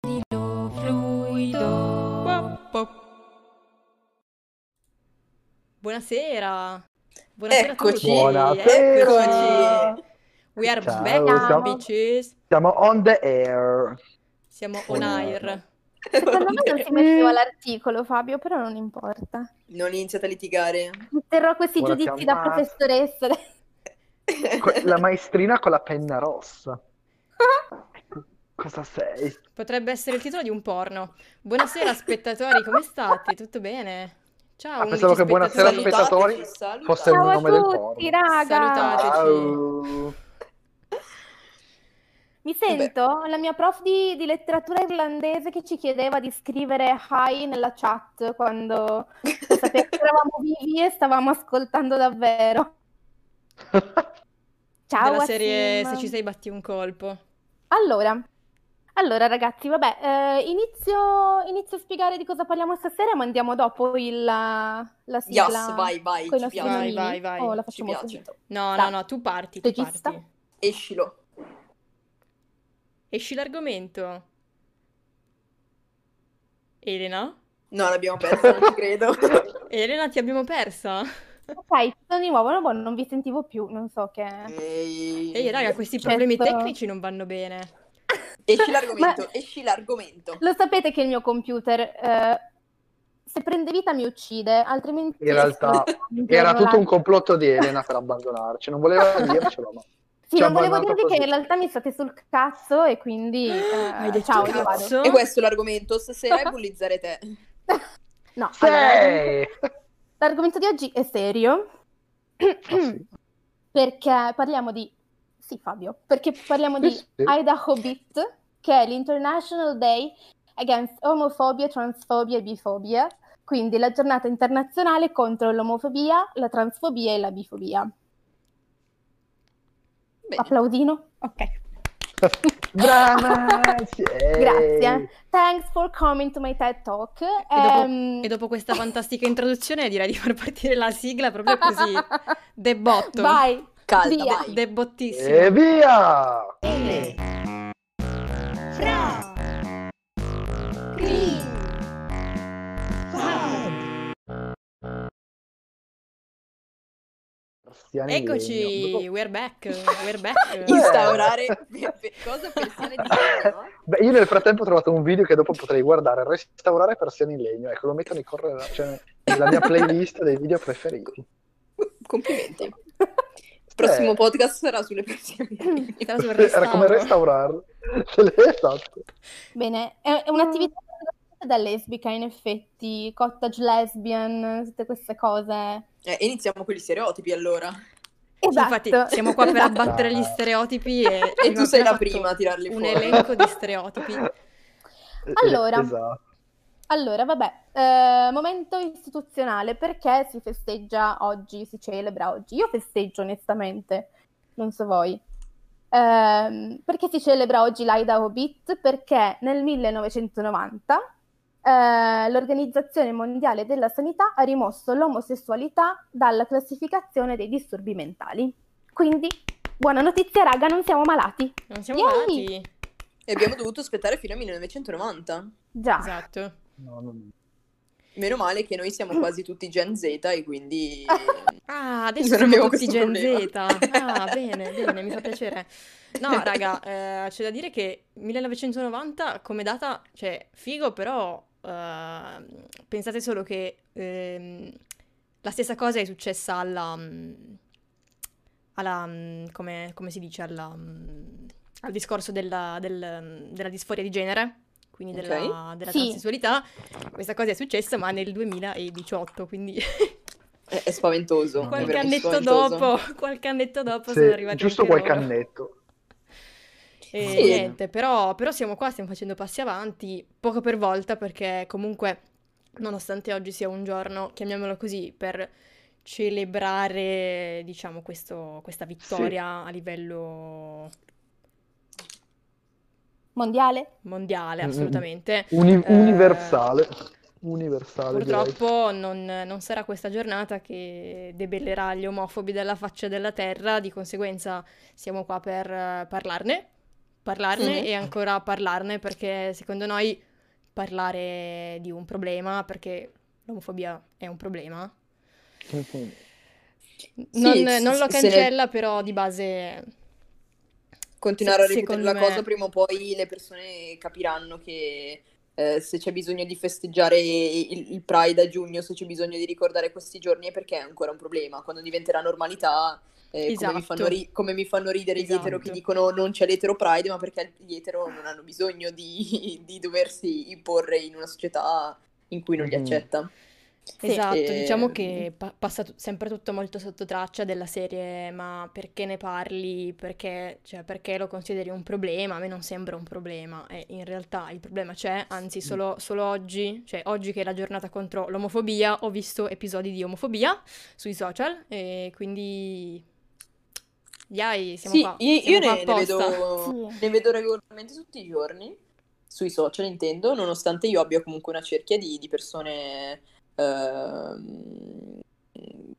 Prendilo fluido. Buonasera. Buonasera Eccoci. a tutti. Buonasera. Eccoci. We are Ciao, back, siamo- bitches. Siamo on the air. Siamo on air. Secondo me non si metteva l'articolo, Fabio, però non importa. Non iniziate a litigare. Terrò questi Ora giudizi da chiamata. professoressa. Que- La maestrina con la penna rossa. Cosa sei? Potrebbe essere il titolo di un porno. Buonasera spettatori, come state? Tutto bene? Ciao, Ah, pensavo che buonasera, spettatori. spettatori. Salutateci, fosse il Ciao a nome del tutti, porno. raga. Salutate. Ciao. Mi sento la mia prof di, di letteratura irlandese che ci chiedeva di scrivere hi nella chat quando sapeva che eravamo vivi e stavamo ascoltando davvero. Ciao, Della serie Wassim. Se ci sei batti un colpo. Allora, allora ragazzi, vabbè, eh, inizio, inizio a spiegare di cosa parliamo stasera, ma andiamo dopo il, la, la sigla Yes, vai, vai, con i ci nostri piace. Vai, nomini? vai, vai. O la Ci facciamo piace. subito? No, Dai. no, no, tu parti, tu Regista? parti. Escilo. Esci l'argomento. Elena? No, l'abbiamo perso, non ci credo. Elena, ti abbiamo persa? Ok, sono di nuovo, no, boh, non vi sentivo più, non so che... Ehi, Ehi, raga, questi Certo. problemi tecnici non vanno bene. Esci l'argomento, Ma- esci l'argomento. Lo sapete che il mio computer, eh, se prende vita mi uccide, altrimenti... In realtà era tutto un complotto di Elena per abbandonarci. Non voleva dircelo, ma Sì, non volevo dirvi che così. in realtà mi state sul cazzo e quindi... eh, Hai detto ciao, io vado. cazzo? E questo è l'argomento, stasera è bullizzare te. No, allora, Sei! l'argomento di oggi è serio. Ah, sì. Perché parliamo di... Sì, Fabio, perché parliamo di. Idaho Beat, che è l'International Day Against Homophobia, Transphobia e Bifobia, quindi la giornata internazionale contro l'omofobia, la transfobia e la bifobia. Bene. Applaudino? Ok. Brava! Grazie. Thanks for coming to my TED Talk. E dopo, Ehm, e dopo questa fantastica introduzione direi di far partire la sigla proprio così. Debotto. Vai, Calda, via. vai. Debottissimo. E via! Legno. Eccoci, we're back, we're back. Instaurare per, per cosa di legno? Beh, io nel frattempo ho trovato un video che dopo potrei guardare, restaurare persiane in legno, ecco, lo metto nei corre- cioè, nella mia playlist dei video preferiti. Complimenti. Il prossimo Eh. podcast sarà sulle. Sarà sul Era come restaurarle. esatto. Bene, è, un'attività da lesbica in effetti, cottage lesbian, tutte queste cose. Eh, iniziamo con gli stereotipi allora. Esatto. infatti siamo qua per esatto. abbattere gli stereotipi e, E tu sei la prima a tirarli un fuori. elenco di stereotipi. Allora. Esatto. Allora, vabbè, eh, momento istituzionale, perché si festeggia oggi, si celebra oggi? Io festeggio onestamente, non so voi. Ehm, perché si celebra oggi l'Idaho Beat? Perché nel 1990 eh, l'Organizzazione Mondiale della Sanità ha rimosso l'omosessualità dalla classificazione dei disturbi mentali. Quindi, buona notizia, raga, non siamo malati. Non siamo Yay! malati. E abbiamo dovuto aspettare fino al 1990. Già. Esatto. No, non- Meno male che noi siamo quasi tutti Gen Z e quindi... Ah, adesso Non siamo tutti Gen problema. Z. Ah, bene, bene, mi fa piacere. No, raga, eh, c'è da dire che 1990 come data, cioè, figo, però eh, pensate solo che ehm, la stessa cosa è successa alla... alla come, come si dice, alla, al discorso della, del- della disforia di genere, quindi della, della Sì. transessualità. Questa cosa è successa, ma nel 2018, quindi... È, è spaventoso. è Qualche veramente annetto spaventoso. dopo, qualche annetto dopo Sì, sono arrivati giusto anche qualche loro. annetto. E Sì. niente, però, però siamo qua, stiamo facendo passi avanti, poco per volta, perché comunque, nonostante oggi sia un giorno, chiamiamolo così, per celebrare, diciamo, questo- questa vittoria a livello Mondiale? mondiale, Mm, mm, mm. assolutamente. Uni- Eh, universale. Universale, direi. Purtroppo non, non sarà questa giornata che debellerà gli omofobi dalla faccia della terra, di conseguenza siamo qua per eh, parlarne, parlarne Mhm. e ancora parlarne perché secondo noi parlare di un problema, perché l'omofobia è un problema, Mhm. non, Sì, non lo se cancella, però di base... continuare a Se- ripetere secondo la me- cosa, prima o poi le persone capiranno che eh, se c'è bisogno di festeggiare il, il Pride a giugno, se c'è bisogno di ricordare questi giorni è perché è ancora un problema. Quando diventerà normalità, eh, come, mi Esatto. fanno ri- come mi fanno ridere gli etero che Esatto. dicono non c'è l'etero Pride, ma perché gli etero non hanno bisogno di, di doversi imporre in una società in cui non li Mhm. accetta. Sì. Esatto, E- diciamo che pa- passa tu- sempre tutto molto sotto traccia della serie, ma perché ne parli? Perché, cioè, perché lo consideri un problema? A me non sembra un problema, e in realtà il problema c'è, anzi solo, solo oggi, cioè oggi che è la giornata contro l'omofobia, ho visto episodi di omofobia sui social e quindi... Yay, siamo Sì, qua, io, siamo io qua ne, ne vedo, Sì. ne vedo regolarmente tutti i giorni, sui social intendo, nonostante io abbia comunque una cerchia di, di persone ehm,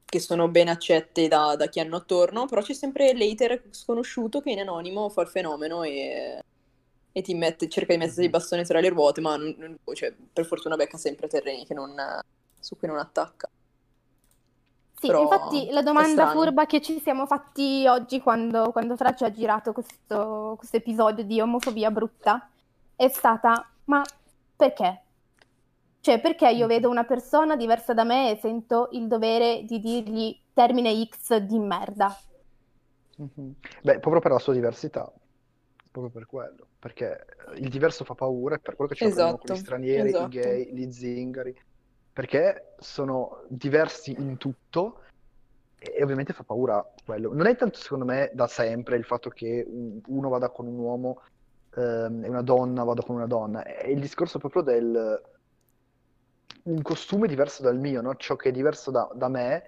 che sono ben accette da, da chi hanno attorno, però c'è sempre l'hater sconosciuto che in anonimo fa il fenomeno e, e ti mette, cerca di metterti il bastone tra le ruote, ma non- non- cioè, per fortuna becca sempre terreni che non- su cui non attacca. Sì, Però infatti la domanda furba che ci siamo fatti oggi quando, quando Fra ci ha girato questo, questo episodio di omofobia brutta è stata: ma perché? Cioè, perché io vedo una persona diversa da me e sento il dovere di dirgli termine X di merda? Mhm. Beh, proprio per la sua diversità, proprio per quello, perché il diverso fa paura, è per quello che prendono con gli Esatto, stranieri, esatto. i gay, gli zingari, perché sono diversi in tutto e ovviamente fa paura quello. Non è tanto secondo me da sempre il fatto che un- uno vada con un uomo ehm, e una donna vada con una donna, è il discorso proprio del un costume diverso dal mio, no? Ciò che è diverso da, da me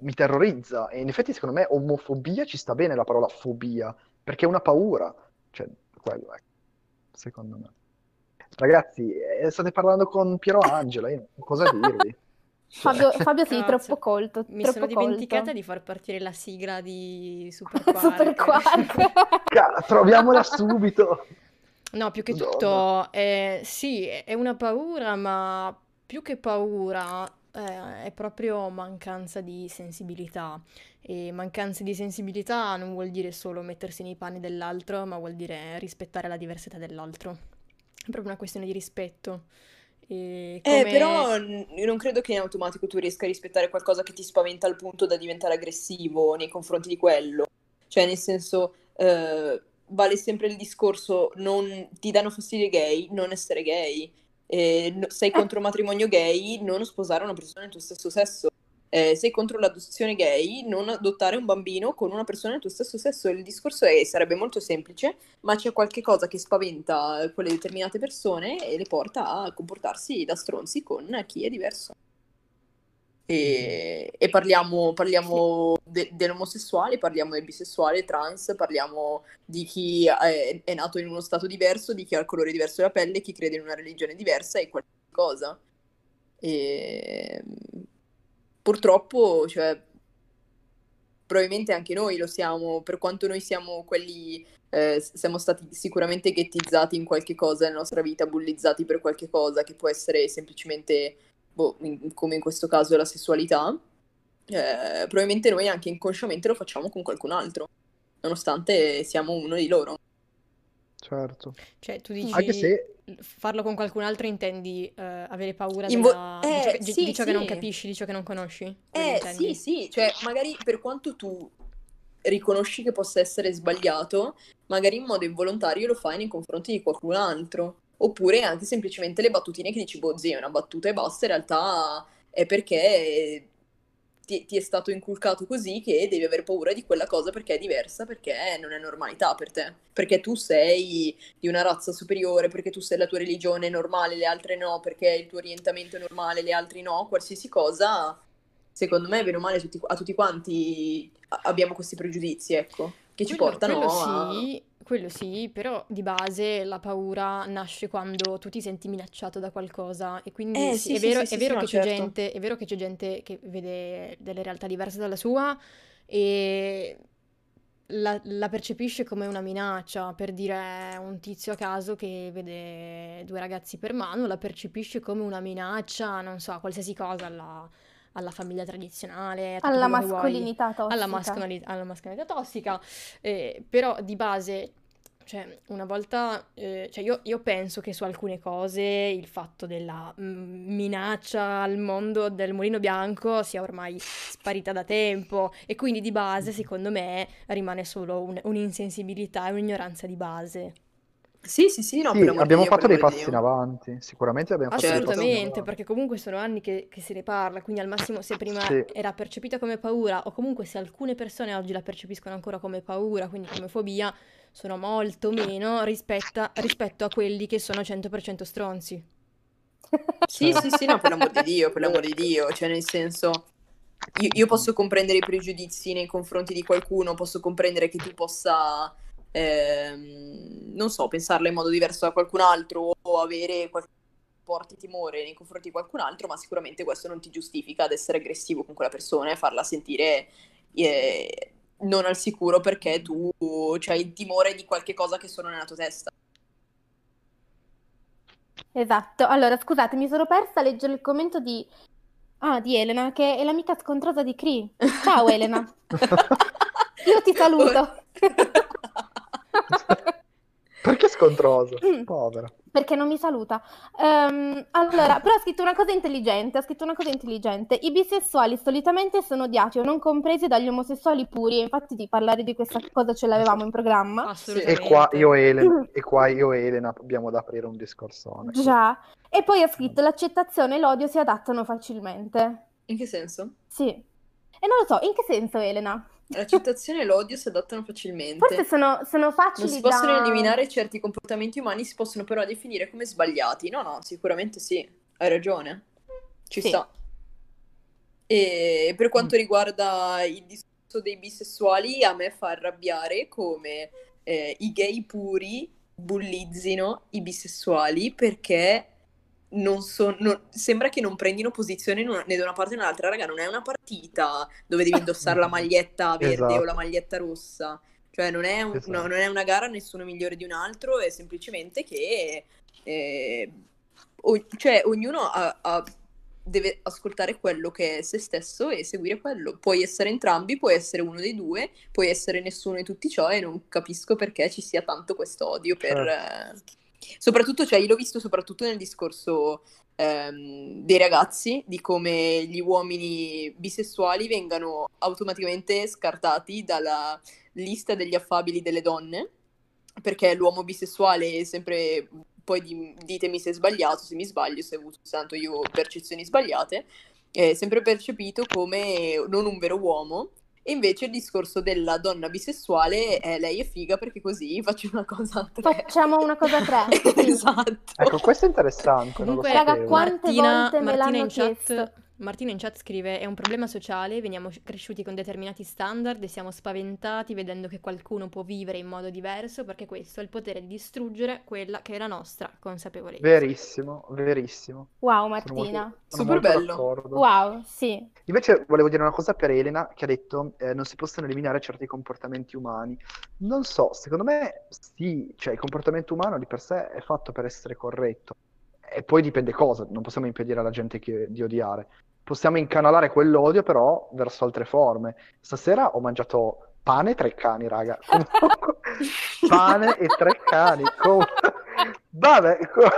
mi terrorizza e in effetti secondo me omofobia ci sta bene la parola fobia, perché è una paura, cioè quello è, secondo me. Ragazzi, eh, state parlando con Piero Angela, io cosa dirvi. Cioè, Fabio, Fabio sì, Cazzo, troppo colto, Mi troppo sono dimenticata colto. di far partire la sigla di Super Super Quark. Quark. ca- troviamola subito. No, più che tutto, eh, sì, è una paura, ma più che paura eh, è proprio mancanza di sensibilità. E mancanza di sensibilità non vuol dire solo mettersi nei panni dell'altro, ma vuol dire rispettare la diversità dell'altro. È proprio una questione di rispetto. Eh, come... però n- io non credo che in automatico tu riesca a rispettare qualcosa che ti spaventa al punto da diventare aggressivo nei confronti di quello. Cioè, nel senso, eh, vale sempre il discorso, non ti danno fastidio gay, non essere gay. Eh, no- sei contro il matrimonio gay, non sposare una persona del tuo stesso sesso. Eh, sei contro l'adozione gay, non adottare un bambino con una persona del tuo stesso sesso. Il discorso è, sarebbe molto semplice, ma c'è qualche cosa che spaventa quelle determinate persone e le porta a comportarsi da stronzi con chi è diverso. E, e parliamo, parliamo de- dell'omosessuale, parliamo del bisessuale, trans, parliamo di chi è, è nato in uno stato diverso, di chi ha il colore diverso della pelle, chi crede in una religione diversa e qualsiasi cosa. E purtroppo, cioè, probabilmente anche noi lo siamo, per quanto noi siamo quelli, eh, siamo stati sicuramente ghettizzati in qualche cosa nella nostra vita, bullizzati per qualche cosa che può essere semplicemente, boh, in- come in questo caso la sessualità, eh, probabilmente noi anche inconsciamente lo facciamo con qualcun altro, nonostante siamo uno di loro. Certo. Cioè, tu Anche Anche dici se farlo con qualcun altro intendi eh, avere paura Invo- della- di ciò eh, che, di- sì, di ciò che non sì. capisci, di ciò che non conosci? Eh sì, sì, cioè magari per quanto tu riconosci che possa essere sbagliato, magari in modo involontario lo fai nei confronti di qualcun altro. Oppure anche semplicemente le battutine che dici, boh, zia, è una battuta e basta, in realtà è perché ti, ti è stato inculcato così che devi avere paura di quella cosa perché è diversa, perché non è normalità per te. Perché tu sei di una razza superiore, perché tu sei la tua religione normale, le altre no, perché il tuo orientamento è normale, le altre no, qualsiasi cosa, secondo me, bene o male, a tutti quanti abbiamo questi pregiudizi, ecco, che ci Quello, portano quello a... sì, quello sì, però di base la paura nasce quando tu ti senti minacciato da qualcosa e quindi Eh, sì, sì, è sì, vero, sì, è sì, vero sì, che no, c'è certo. gente, è vero che c'è gente che vede delle realtà diverse dalla sua e la, la percepisce come una minaccia, per dire un tizio a caso che vede due ragazzi per mano, la percepisce come una minaccia, non so, qualsiasi cosa alla, alla famiglia tradizionale, Alla mascolinità alla, tossica. mascolini- alla mascolinità tossica, eh, però di base, cioè, una volta, eh, cioè io, io penso che su alcune cose il fatto della mm, minaccia al mondo del mulino bianco sia ormai sparita da tempo e quindi di base, secondo me, rimane solo un- un'insensibilità e un'ignoranza di base. Sì, sì, sì, no, Sì, abbiamo Dio, fatto dei passi in Dio. avanti, sicuramente abbiamo fatto dei passi in Assolutamente, avanti. perché comunque sono anni che, che se ne parla, quindi al massimo se prima Sì. era percepita come paura o comunque se alcune persone oggi la percepiscono ancora come paura, quindi come fobia, sono molto meno rispetta- rispetto a quelli che sono 100% stronzi. Sì, sì, sì, no, per l'amor di Dio, per l'amor di Dio, cioè nel senso, io, io posso comprendere i pregiudizi nei confronti di qualcuno, posso comprendere che tu possa, ehm, non so, pensarla in modo diverso da qualcun altro o avere qualche porti timore nei confronti di qualcun altro, ma sicuramente questo non ti giustifica ad essere aggressivo con quella persona e farla sentire eh, non al sicuro perché tu hai il timore di qualche cosa che sono nella tua testa. Esatto. Allora, scusate, mi sono persa a leggere il commento di... Ah, di Elena, che è l'amica scontrosa di Cree. Ciao Elena. Io ti saluto. Perché scontroso? Mm. Povera. Perché non mi saluta. Ehm, allora, però ha scritto una cosa intelligente, ha scritto una cosa intelligente. I bisessuali solitamente sono odiati o non compresi dagli omosessuali puri, e infatti di parlare di questa cosa ce l'avevamo in programma. E qua io e Elena, e qua io e Elena abbiamo da aprire un discorsone. Già. E poi ha scritto l'accettazione e l'odio si adattano facilmente. In che senso? Sì. E non lo so, in che senso, Elena? L'accettazione e l'odio si adattano facilmente. Forse sono, sono Non facili si possono da... eliminare certi comportamenti umani, si possono però definire come sbagliati. No, no, sicuramente sì, hai ragione. Ci Sì. sta. E per quanto riguarda il discorso dei bisessuali, a me fa arrabbiare come eh, i gay puri bullizzino i bisessuali perché non so- non- sembra che non prendino posizione una- né da una parte né dall'altra. Raga, non è una partita dove devi indossare la maglietta verde o Esatto. la maglietta rossa. Cioè, non è, un- Esatto. no, non è una gara, nessuno migliore di un altro, è semplicemente che eh, o- cioè, ognuno ha- ha- deve ascoltare quello che è se stesso e seguire quello. Puoi essere entrambi, puoi essere uno dei due, puoi essere nessuno di tutti ciò e non capisco perché ci sia tanto questo odio per... Certo. eh, Soprattutto, cioè, io l'ho visto soprattutto nel discorso ehm, dei ragazzi, di come gli uomini bisessuali vengano automaticamente scartati dalla lista degli affabili delle donne, perché l'uomo bisessuale è sempre, poi di- ditemi se è sbagliato, se mi sbaglio, se ho avuto tanto io percezioni sbagliate, è sempre percepito come non un vero uomo. E invece il discorso della donna bisessuale è lei è figa perché così faccio una cosa a tre. Facciamo una cosa a tre. Esatto. Ecco, questo è interessante, non lo Comunque, Raga, quante Martina, volte me Martina l'hanno in chat, Martina in chat scrive: È un problema sociale, veniamo cresciuti con determinati standard e siamo spaventati vedendo che qualcuno può vivere in modo diverso perché questo ha il potere di distruggere quella che è la nostra consapevolezza. Verissimo, verissimo. Wow, Sono molto- Martina. sono Super molto bello. d'accordo. Wow, sì. Invece volevo dire una cosa per Elena che ha detto eh, non si possono eliminare certi comportamenti umani. Non so, secondo me sì, cioè il comportamento umano di per sé è fatto per essere corretto. E poi dipende cosa, non possiamo impedire alla gente che- di odiare. Possiamo incanalare quell'odio però verso altre forme. Stasera ho mangiato pane e tre cani, raga. Pane e tre cani. Com- Vabbè, com-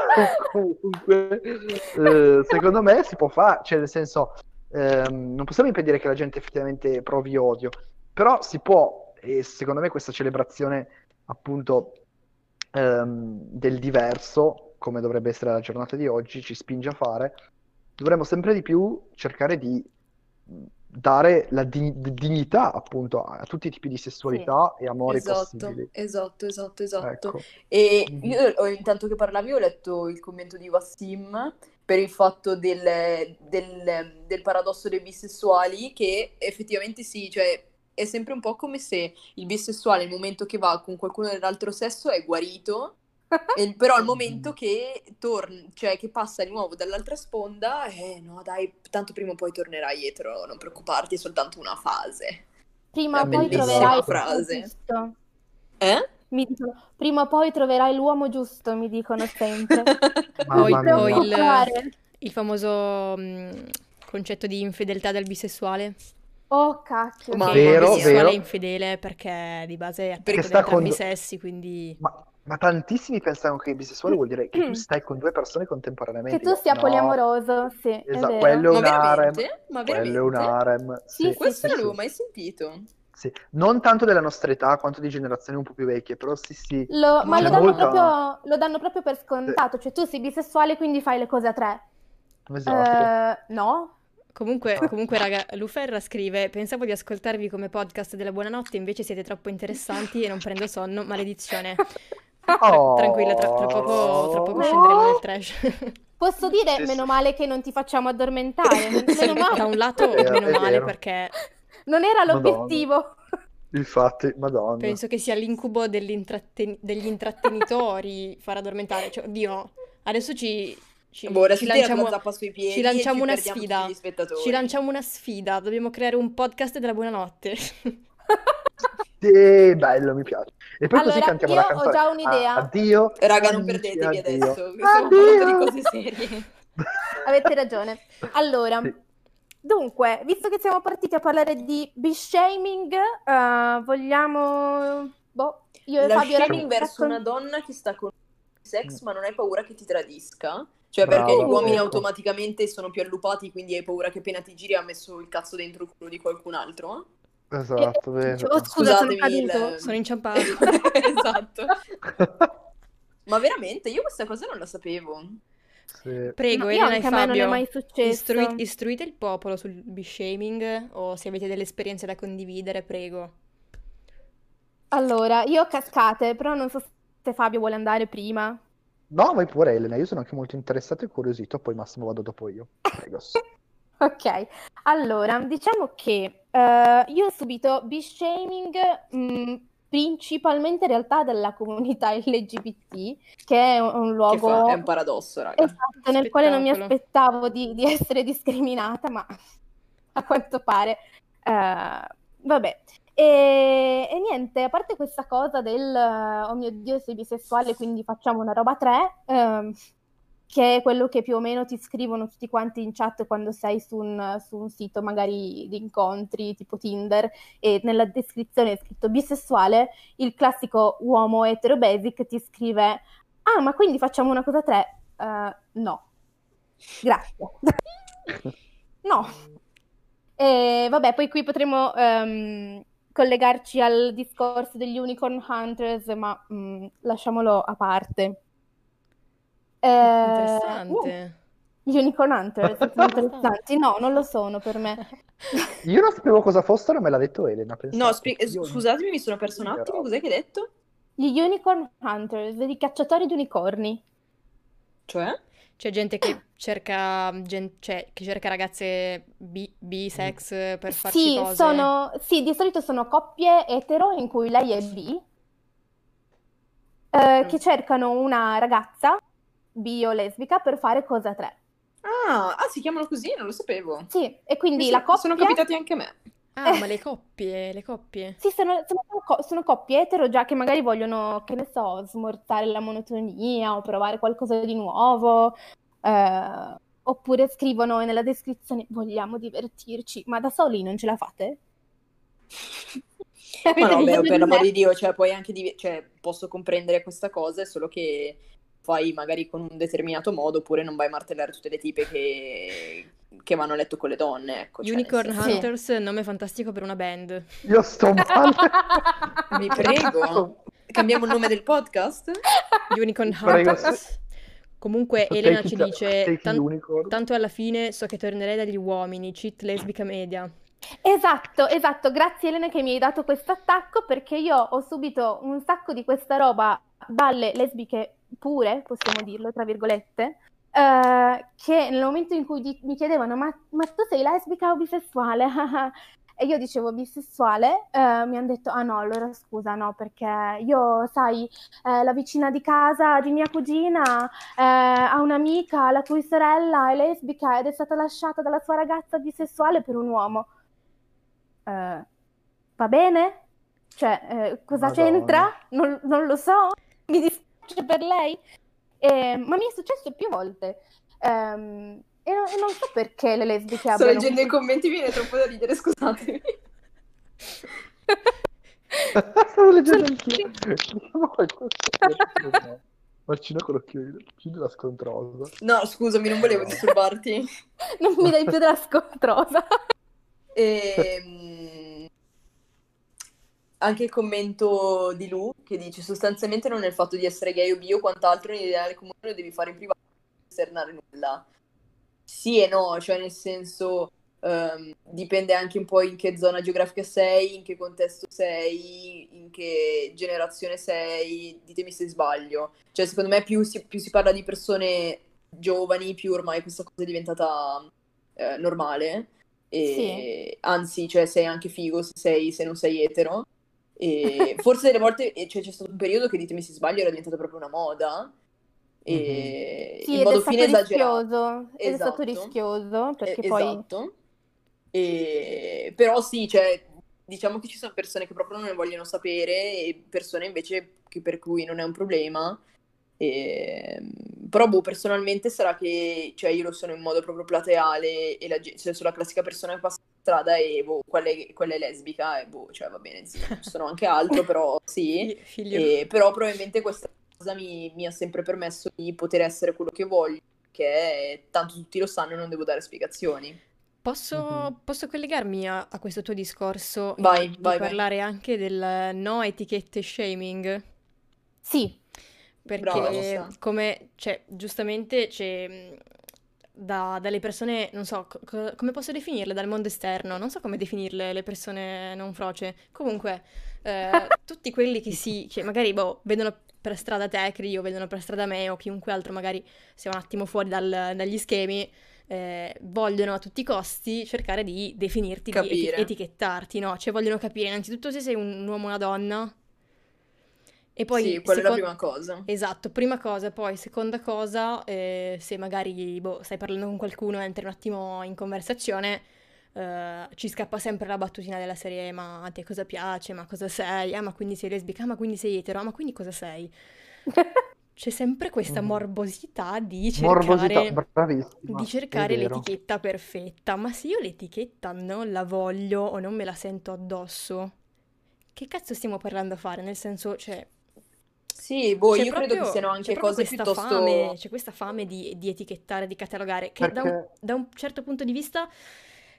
comunque, eh, secondo me si può fare, cioè nel senso, ehm, non possiamo impedire che la gente effettivamente provi odio, però si può, e secondo me questa celebrazione appunto ehm, del diverso, come dovrebbe essere la giornata di oggi, ci spinge a fare, dovremmo sempre di più cercare di dare la di- dignità appunto a tutti i tipi di sessualità e amori Esatto, possibili. esatto, esatto, esatto. Ecco. E Mhm. io, intanto che parlavi, ho letto il commento di Wassim per il fatto del, del- del paradosso dei bisessuali, che effettivamente sì, cioè è sempre un po' come se il bisessuale nel momento che va con qualcuno dell'altro sesso è guarito, e- però al momento che torna, cioè che passa di nuovo dall'altra sponda, eh no dai, tanto prima o poi tornerai etero, non preoccuparti, è soltanto una fase. Prima o poi troverai l'uomo frase. giusto. Eh? Mi dicono, prima o poi troverai l'uomo giusto, mi dicono sempre. Mamma O il- il- famoso mh, concetto di infedeltà del bisessuale. Oh, cacchio. Ma Vero, bisessuale vero. è infedele perché di base è Perché sta i con- sessi, quindi... Ma, ma tantissimi pensano che bisessuale vuol dire che tu stai con due persone contemporaneamente. Che tu sia no. poliamoroso, sì, è Esatto, vero. quello è un harem. Quello è un harem. Sì, sì, Questo non sì. l'avevo mai sentito. Sì. Non tanto della nostra età quanto di generazioni un po' più vecchie, però sì, sì. Lo- ma lo danno, molta- proprio, lo danno proprio per scontato, cioè tu sei bisessuale quindi fai le cose a tre. Esatto. Eh, no? Comunque, comunque, raga, Luferra scrive: Pensavo di ascoltarvi come podcast della buonanotte, invece siete troppo interessanti e non prendo sonno. Maledizione. Oh. Tranquilla, tra, tra poco, tra poco No. scenderemo nel trash. Posso dire Sì, meno sì. male che non ti facciamo addormentare, meno Sì, male. da un lato, È vero, meno è male vero. perché Non era Madonna. l'obiettivo. Infatti, madonna. penso che sia l'incubo dell'intratten- degli intrattenitori far addormentare. Cioè, oddio, adesso ci, ci, Boh, ci lanciamo, la zappa sui piedi ci lanciamo ci una sfida. Ci lanciamo una sfida. Dobbiamo creare un podcast della buonanotte. Sì, bello, mi piace. E poi così Allora, cantiamo io la ho canzone. già un'idea. Addio. Raga, non perdetevi addio. adesso, che stiamo parlando di Addio. cose serie. Avete ragione. Allora, Sì. dunque, visto che siamo partiti a parlare di B-shaming, eh, vogliamo... Boh, io e La Fabio shaming verso una donna che sta con sex ma non hai paura che ti tradisca? Cioè Brava, perché gli uomini ecco. automaticamente sono più allupati quindi hai paura che appena ti giri ha messo il cazzo dentro il culo di qualcun altro? Esatto, vero. oh, scusa, sono caduto. Sono inciampato. esatto. Ma veramente io questa cosa non la sapevo. Sì. Prego, No, io Elena e anche a me non è Fabio, mai successo. istrui- istruite il popolo sul B-shaming o se avete delle esperienze da condividere, prego. Allora, io ho cascate, però non so se Fabio vuole andare prima. No, vai pure Elena, io sono anche molto interessato e curiosito, poi Massimo vado dopo io. Prego. Ok, allora, diciamo che eh, io ho subito B-shaming mh, principalmente in realtà dalla comunità LGBT, che è un, un Che luogo fa? È un paradosso, raga. esatto, nel quale non mi aspettavo di, di essere discriminata, ma a quanto pare, eh, vabbè. E, e niente, a parte questa cosa del oh mio Dio, sei bisessuale, quindi facciamo una roba a tre, ehm, che è quello che più o meno ti scrivono tutti quanti in chat quando sei su un, su un sito magari di incontri tipo Tinder e nella descrizione è scritto bisessuale, il classico uomo etero basic ti scrive ah ma quindi facciamo una cosa tre? Eh, no, grazie. no. E vabbè, poi qui potremo ehm, collegarci al discorso degli Unicorn Hunters, ma mm, lasciamolo a parte. Eh, Interessante. uh, gli Unicorn Hunters sono interessanti? No, non lo sono per me. Io non sapevo cosa fossero, me l'ha detto Elena. pensate. No, Io- scusatemi, mi sono perso un attimo, cos'è che hai detto? Gli Unicorn Hunters, i cacciatori di unicorni. Cioè? C'è gente che cerca, gen- cioè, che cerca ragazze bi- bisex per farci Sì, cose. sono, sì, di solito sono coppie etero in cui lei è bi, eh, che cercano una ragazza bi o lesbica per fare cose a tre. Ah, ah, si chiamano così? Non lo sapevo. Sì, e quindi Sì, la coppia... Sono capitati anche a me. Ah, ma le coppie, le coppie. Sì, sono, sono sono coppie etero già che magari vogliono, che ne so, smorzare la monotonia o provare qualcosa di nuovo, eh, oppure scrivono nella descrizione vogliamo divertirci, ma da soli non ce la fate? Ma no, beh, per l'amor di Dio, cioè, puoi anche div- cioè, posso comprendere questa cosa, è solo che fai magari con un determinato modo, oppure non vai a martellare tutte le tipe che, che vanno a letto con le donne, ecco. cioè, Unicorn senso- Hunters, nome fantastico per una band. Io sto male. Vi prego, cambiamo il nome del podcast? Unicorn Prego, Hunters. Comunque So Elena ci dice, "Tan- unicorn." tanto alla fine so che tornerei dagli uomini, cheat lesbica media. Esatto, esatto, grazie Elena che mi hai dato questo attacco perché io ho subito un sacco di questa roba dalle lesbiche pure, possiamo dirlo, tra virgolette, eh, che nel momento in cui di- mi chiedevano ma, ma tu sei lesbica o bisessuale? E io dicevo bisessuale, eh, mi hanno detto ah no, allora scusa, no, perché io, sai, eh, la vicina di casa di mia cugina eh, ha un'amica la cui sorella è lesbica ed è stata lasciata dalla sua ragazza bisessuale per un uomo. Eh, va bene? Cioè, cosa Madonna. c'entra? Non, non lo so, mi dispiace per lei. Eh, ma mi è successo più volte. Ehm, e, non, e non so perché le lesbiche Sto abbiano leggendo i commenti, mi viene troppo da ridere, scusatemi. Stavo leggendo anch'io. Qualcosa. Marcino con l'occhio l'occhio della scontrosa. No, scusami, non volevo disturbarti. Non mi dai più della scontrosa. Ehm, Anche il commento di Lu che dice sostanzialmente non è il fatto di essere gay o bi o quant'altro, in ideale comune lo devi fare in privato non esternare nulla. Sì e no, cioè nel senso ehm, dipende anche un po' in che zona geografica sei, in che contesto sei, in che generazione sei, ditemi se sbaglio. Cioè secondo me più si, più si parla di persone giovani, più ormai questa cosa è diventata eh, normale. E, Anzi, cioè, sei anche figo se, sei, se non sei etero. E forse delle volte cioè, c'è stato un periodo che ditemi se sbaglio era diventata proprio una moda. E Sì, in modo è stato fine esagerato. rischioso. Ed è stato Esatto. rischioso perché Eh, poi Esatto. E- Però sì, cioè, diciamo che ci sono persone che proprio non ne vogliono sapere e persone invece che per cui non è un problema. E... Però boh, personalmente sarà che cioè, io lo sono in modo proprio plateale e la cioè, sono la classica persona che passa strada e boh, quella è, quella è lesbica e boh, cioè va bene, sì, sono anche altro, però sì. E- però probabilmente questa cosa mi, mi ha sempre permesso di poter essere quello che voglio, che tanto tutti lo sanno e non devo dare spiegazioni. Posso, Mhm. posso collegarmi a, a questo tuo discorso e Vai, di vai, vai. parlare anche del no etichette shaming? sì, Perché Brava, come, cioè, giustamente c'è da- dalle persone, non so, co- co- come posso definirle dal mondo esterno? Non so come definirle le persone non froce. Comunque, eh, tutti quelli che si, che magari, boh, vedono per strada te, Cri, o vedono per strada me, o chiunque altro magari sia un attimo fuori dal- dagli schemi, eh, vogliono a tutti i costi cercare di definirti, di eti- Capire. etichettarti, no? Cioè vogliono capire innanzitutto se sei un uomo o una donna. E poi, Sì, quella è la prima cosa. Esatto, prima cosa, poi seconda cosa, eh, se magari boh, stai parlando con qualcuno e entri un attimo in conversazione, eh, ci scappa sempre la battutina della serie, ma a te cosa piace, ma cosa sei, ah ma quindi sei lesbica, ah ma quindi sei etero, ah ma quindi cosa sei? C'è sempre questa Mhm. morbosità di Morbosità, cercare, bravissima. di cercare l'etichetta perfetta, ma se io l'etichetta non la voglio o non me la sento addosso, che cazzo stiamo parlando a fare? Nel senso, cioè... Sì, boh, C'è io credo che proprio, siano anche proprio cose piuttosto... fame, c'è questa fame di, di etichettare, di catalogare, che da un, da un certo punto di vista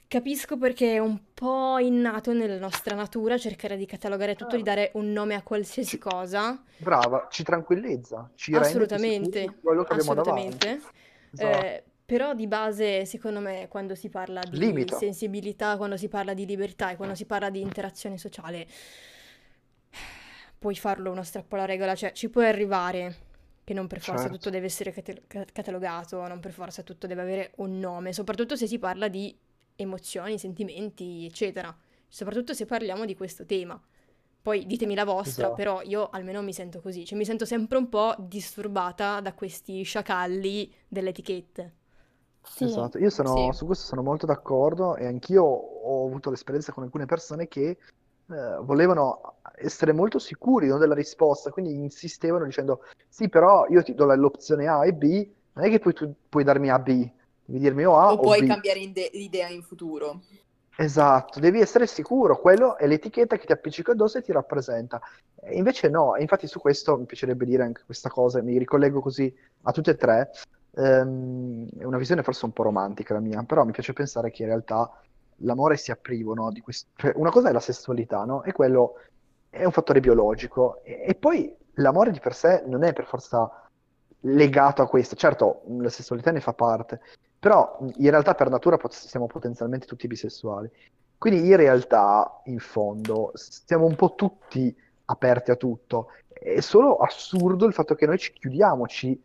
capisco perché è un po' innato nella nostra natura cercare di catalogare tutto, di Ah. dare un nome a qualsiasi Ci- cosa. brava, ci tranquillizza, ci rende Assolutamente, di quello che abbiamo davanti. assolutamente. Esatto. Eh, però di base, secondo me, quando si parla di Limita. sensibilità, quando si parla di libertà e quando si parla di interazione sociale, puoi farlo uno strappo alla regola, cioè ci puoi arrivare che non per forza Certo. tutto deve essere cate- ca- catalogato, non per forza tutto deve avere un nome, soprattutto se si parla di emozioni, sentimenti, eccetera. Soprattutto se parliamo di questo tema. Poi ditemi la vostra, Esatto. però io almeno mi sento così, cioè mi sento sempre un po' disturbata da questi sciacalli delle etichette. sì. Esatto, io sono, Sì. su questo sono molto d'accordo e anch'io ho avuto l'esperienza con alcune persone che eh, volevano essere molto sicuri, no, della risposta, quindi insistevano dicendo sì, però io ti do l'opzione A e B, non è che poi tu puoi darmi A, B, devi dirmi o A O o puoi B. cambiare ide- idea in futuro. Esatto, devi essere sicuro, quello è l'etichetta che ti appiccica addosso e ti rappresenta. E invece no, e infatti su questo mi piacerebbe dire anche questa cosa, mi ricollego così a tutte e tre. Ehm, è una visione forse un po' romantica la mia, però mi piace pensare che in realtà l'amore sia privo, no, di questo... cioè, una cosa è la sessualità, no? E quello è un fattore biologico. E, e poi l'amore di per sé non è per forza legato a questo. Certo, la sessualità ne fa parte, però in realtà per natura pot- siamo potenzialmente tutti bisessuali. Quindi in realtà, in fondo, siamo un po' tutti aperti a tutto. È solo assurdo il fatto che noi ci chiudiamo, ci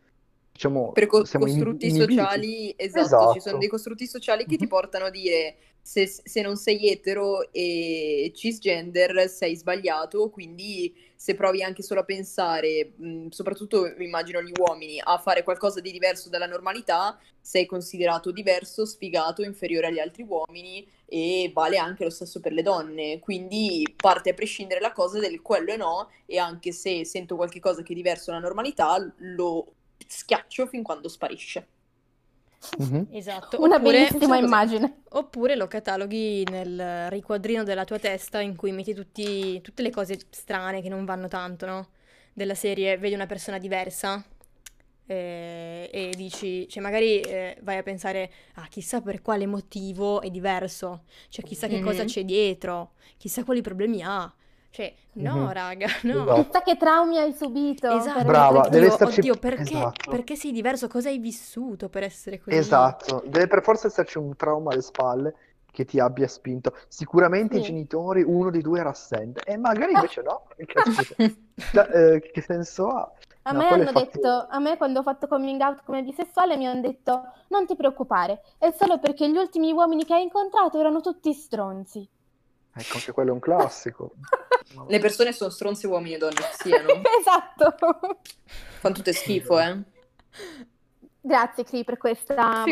diciamo, Per co- in- costrutti inibiti. sociali, esatto, ci sono Esatto. dei costrutti sociali che ti Mhm. portano a dire se, se non sei etero e cisgender sei sbagliato, quindi se provi anche solo a pensare, mh, soprattutto immagino gli uomini, a fare qualcosa di diverso dalla normalità, sei considerato diverso, sfigato, inferiore agli altri uomini e vale anche lo stesso per le donne. Quindi parte a prescindere la cosa del quello e no, e anche se sento qualche cosa che è diverso dalla normalità, lo schiaccio fin quando sparisce. Mhm. Esatto. Una Oppure, bellissima così. immagine. oppure lo cataloghi nel riquadrino della tua testa in cui metti tutti- tutte le cose strane che non vanno tanto, no? Della serie, vedi una persona diversa eh, e dici, cioè magari eh, vai a pensare, ah, chissà per quale motivo è diverso, cioè chissà che cosa Mhm. c'è dietro, chissà quali problemi ha. Cioè, no, Mhm. raga, no. Esatto. Chissà che traumi hai subito. Esatto, Brava, oddio, deve esserci- oddio, perché, esatto. perché sei diverso? Cosa hai vissuto per essere così? Esatto, deve per forza esserci un trauma alle spalle che ti abbia spinto. Sicuramente i Sì. genitori, uno di due era assente, e magari invece no. Cioè, eh, che senso ha? A No, me hanno fatto- detto, a me quando ho fatto coming out come bisessuale mi hanno detto non ti preoccupare, è solo perché gli ultimi uomini che hai incontrato erano tutti stronzi. Ecco, anche quello è un classico. Le persone sono stronze uomini e donne siano. Esatto. Fanno tutte schifo, eh. Grazie Cri per questa Figurati.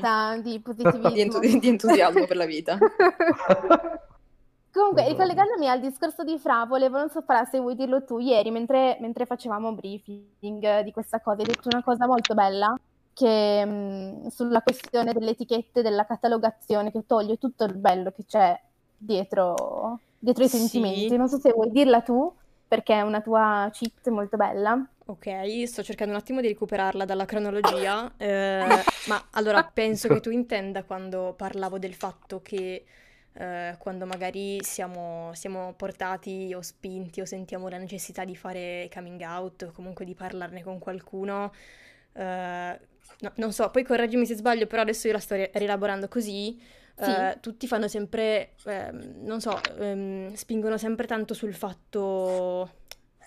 valangata di Di, positivismo. entu- di entusiasmo per la vita. Comunque, Madonna. ricollegandomi al discorso di Fra, volevo, non so Fra, se vuoi dirlo tu, ieri mentre, mentre facevamo briefing eh, di questa cosa, hai detto una cosa molto bella che, mh, sulla questione delle etichette, della catalogazione, che toglie tutto il bello che c'è dietro, dietro i Sì. sentimenti. Non so se vuoi dirla tu, perché è una tua cheat molto bella. Ok, sto cercando un attimo di recuperarla dalla cronologia, eh, ma allora penso che tu intenda quando parlavo del fatto che eh, quando magari siamo, siamo portati o spinti o sentiamo la necessità di fare coming out o comunque di parlarne con qualcuno, eh, no, non so, poi correggimi se sbaglio, però adesso io la sto ri- rielaborando così. Sì. eh, tutti fanno sempre, ehm, non so, ehm, spingono sempre tanto sul fatto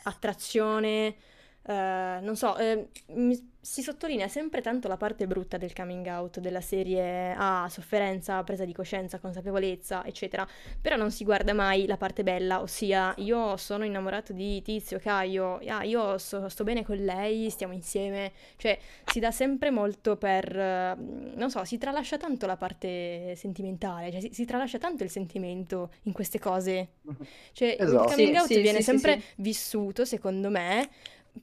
attrazione, eh, non so, eh, mi- si sottolinea sempre tanto la parte brutta del coming out, della serie ah, sofferenza, presa di coscienza, consapevolezza, eccetera, però non si guarda mai la parte bella, ossia io sono innamorato di Tizio, Caio, ah, io sto, sto bene con lei, stiamo insieme, cioè si dà sempre molto per, eh, non so, si tralascia tanto la parte sentimentale, cioè si, si tralascia tanto il sentimento in queste cose. Cioè, il Esatto. coming Sì, out sì, viene sì, sì, sempre sì. vissuto, secondo me,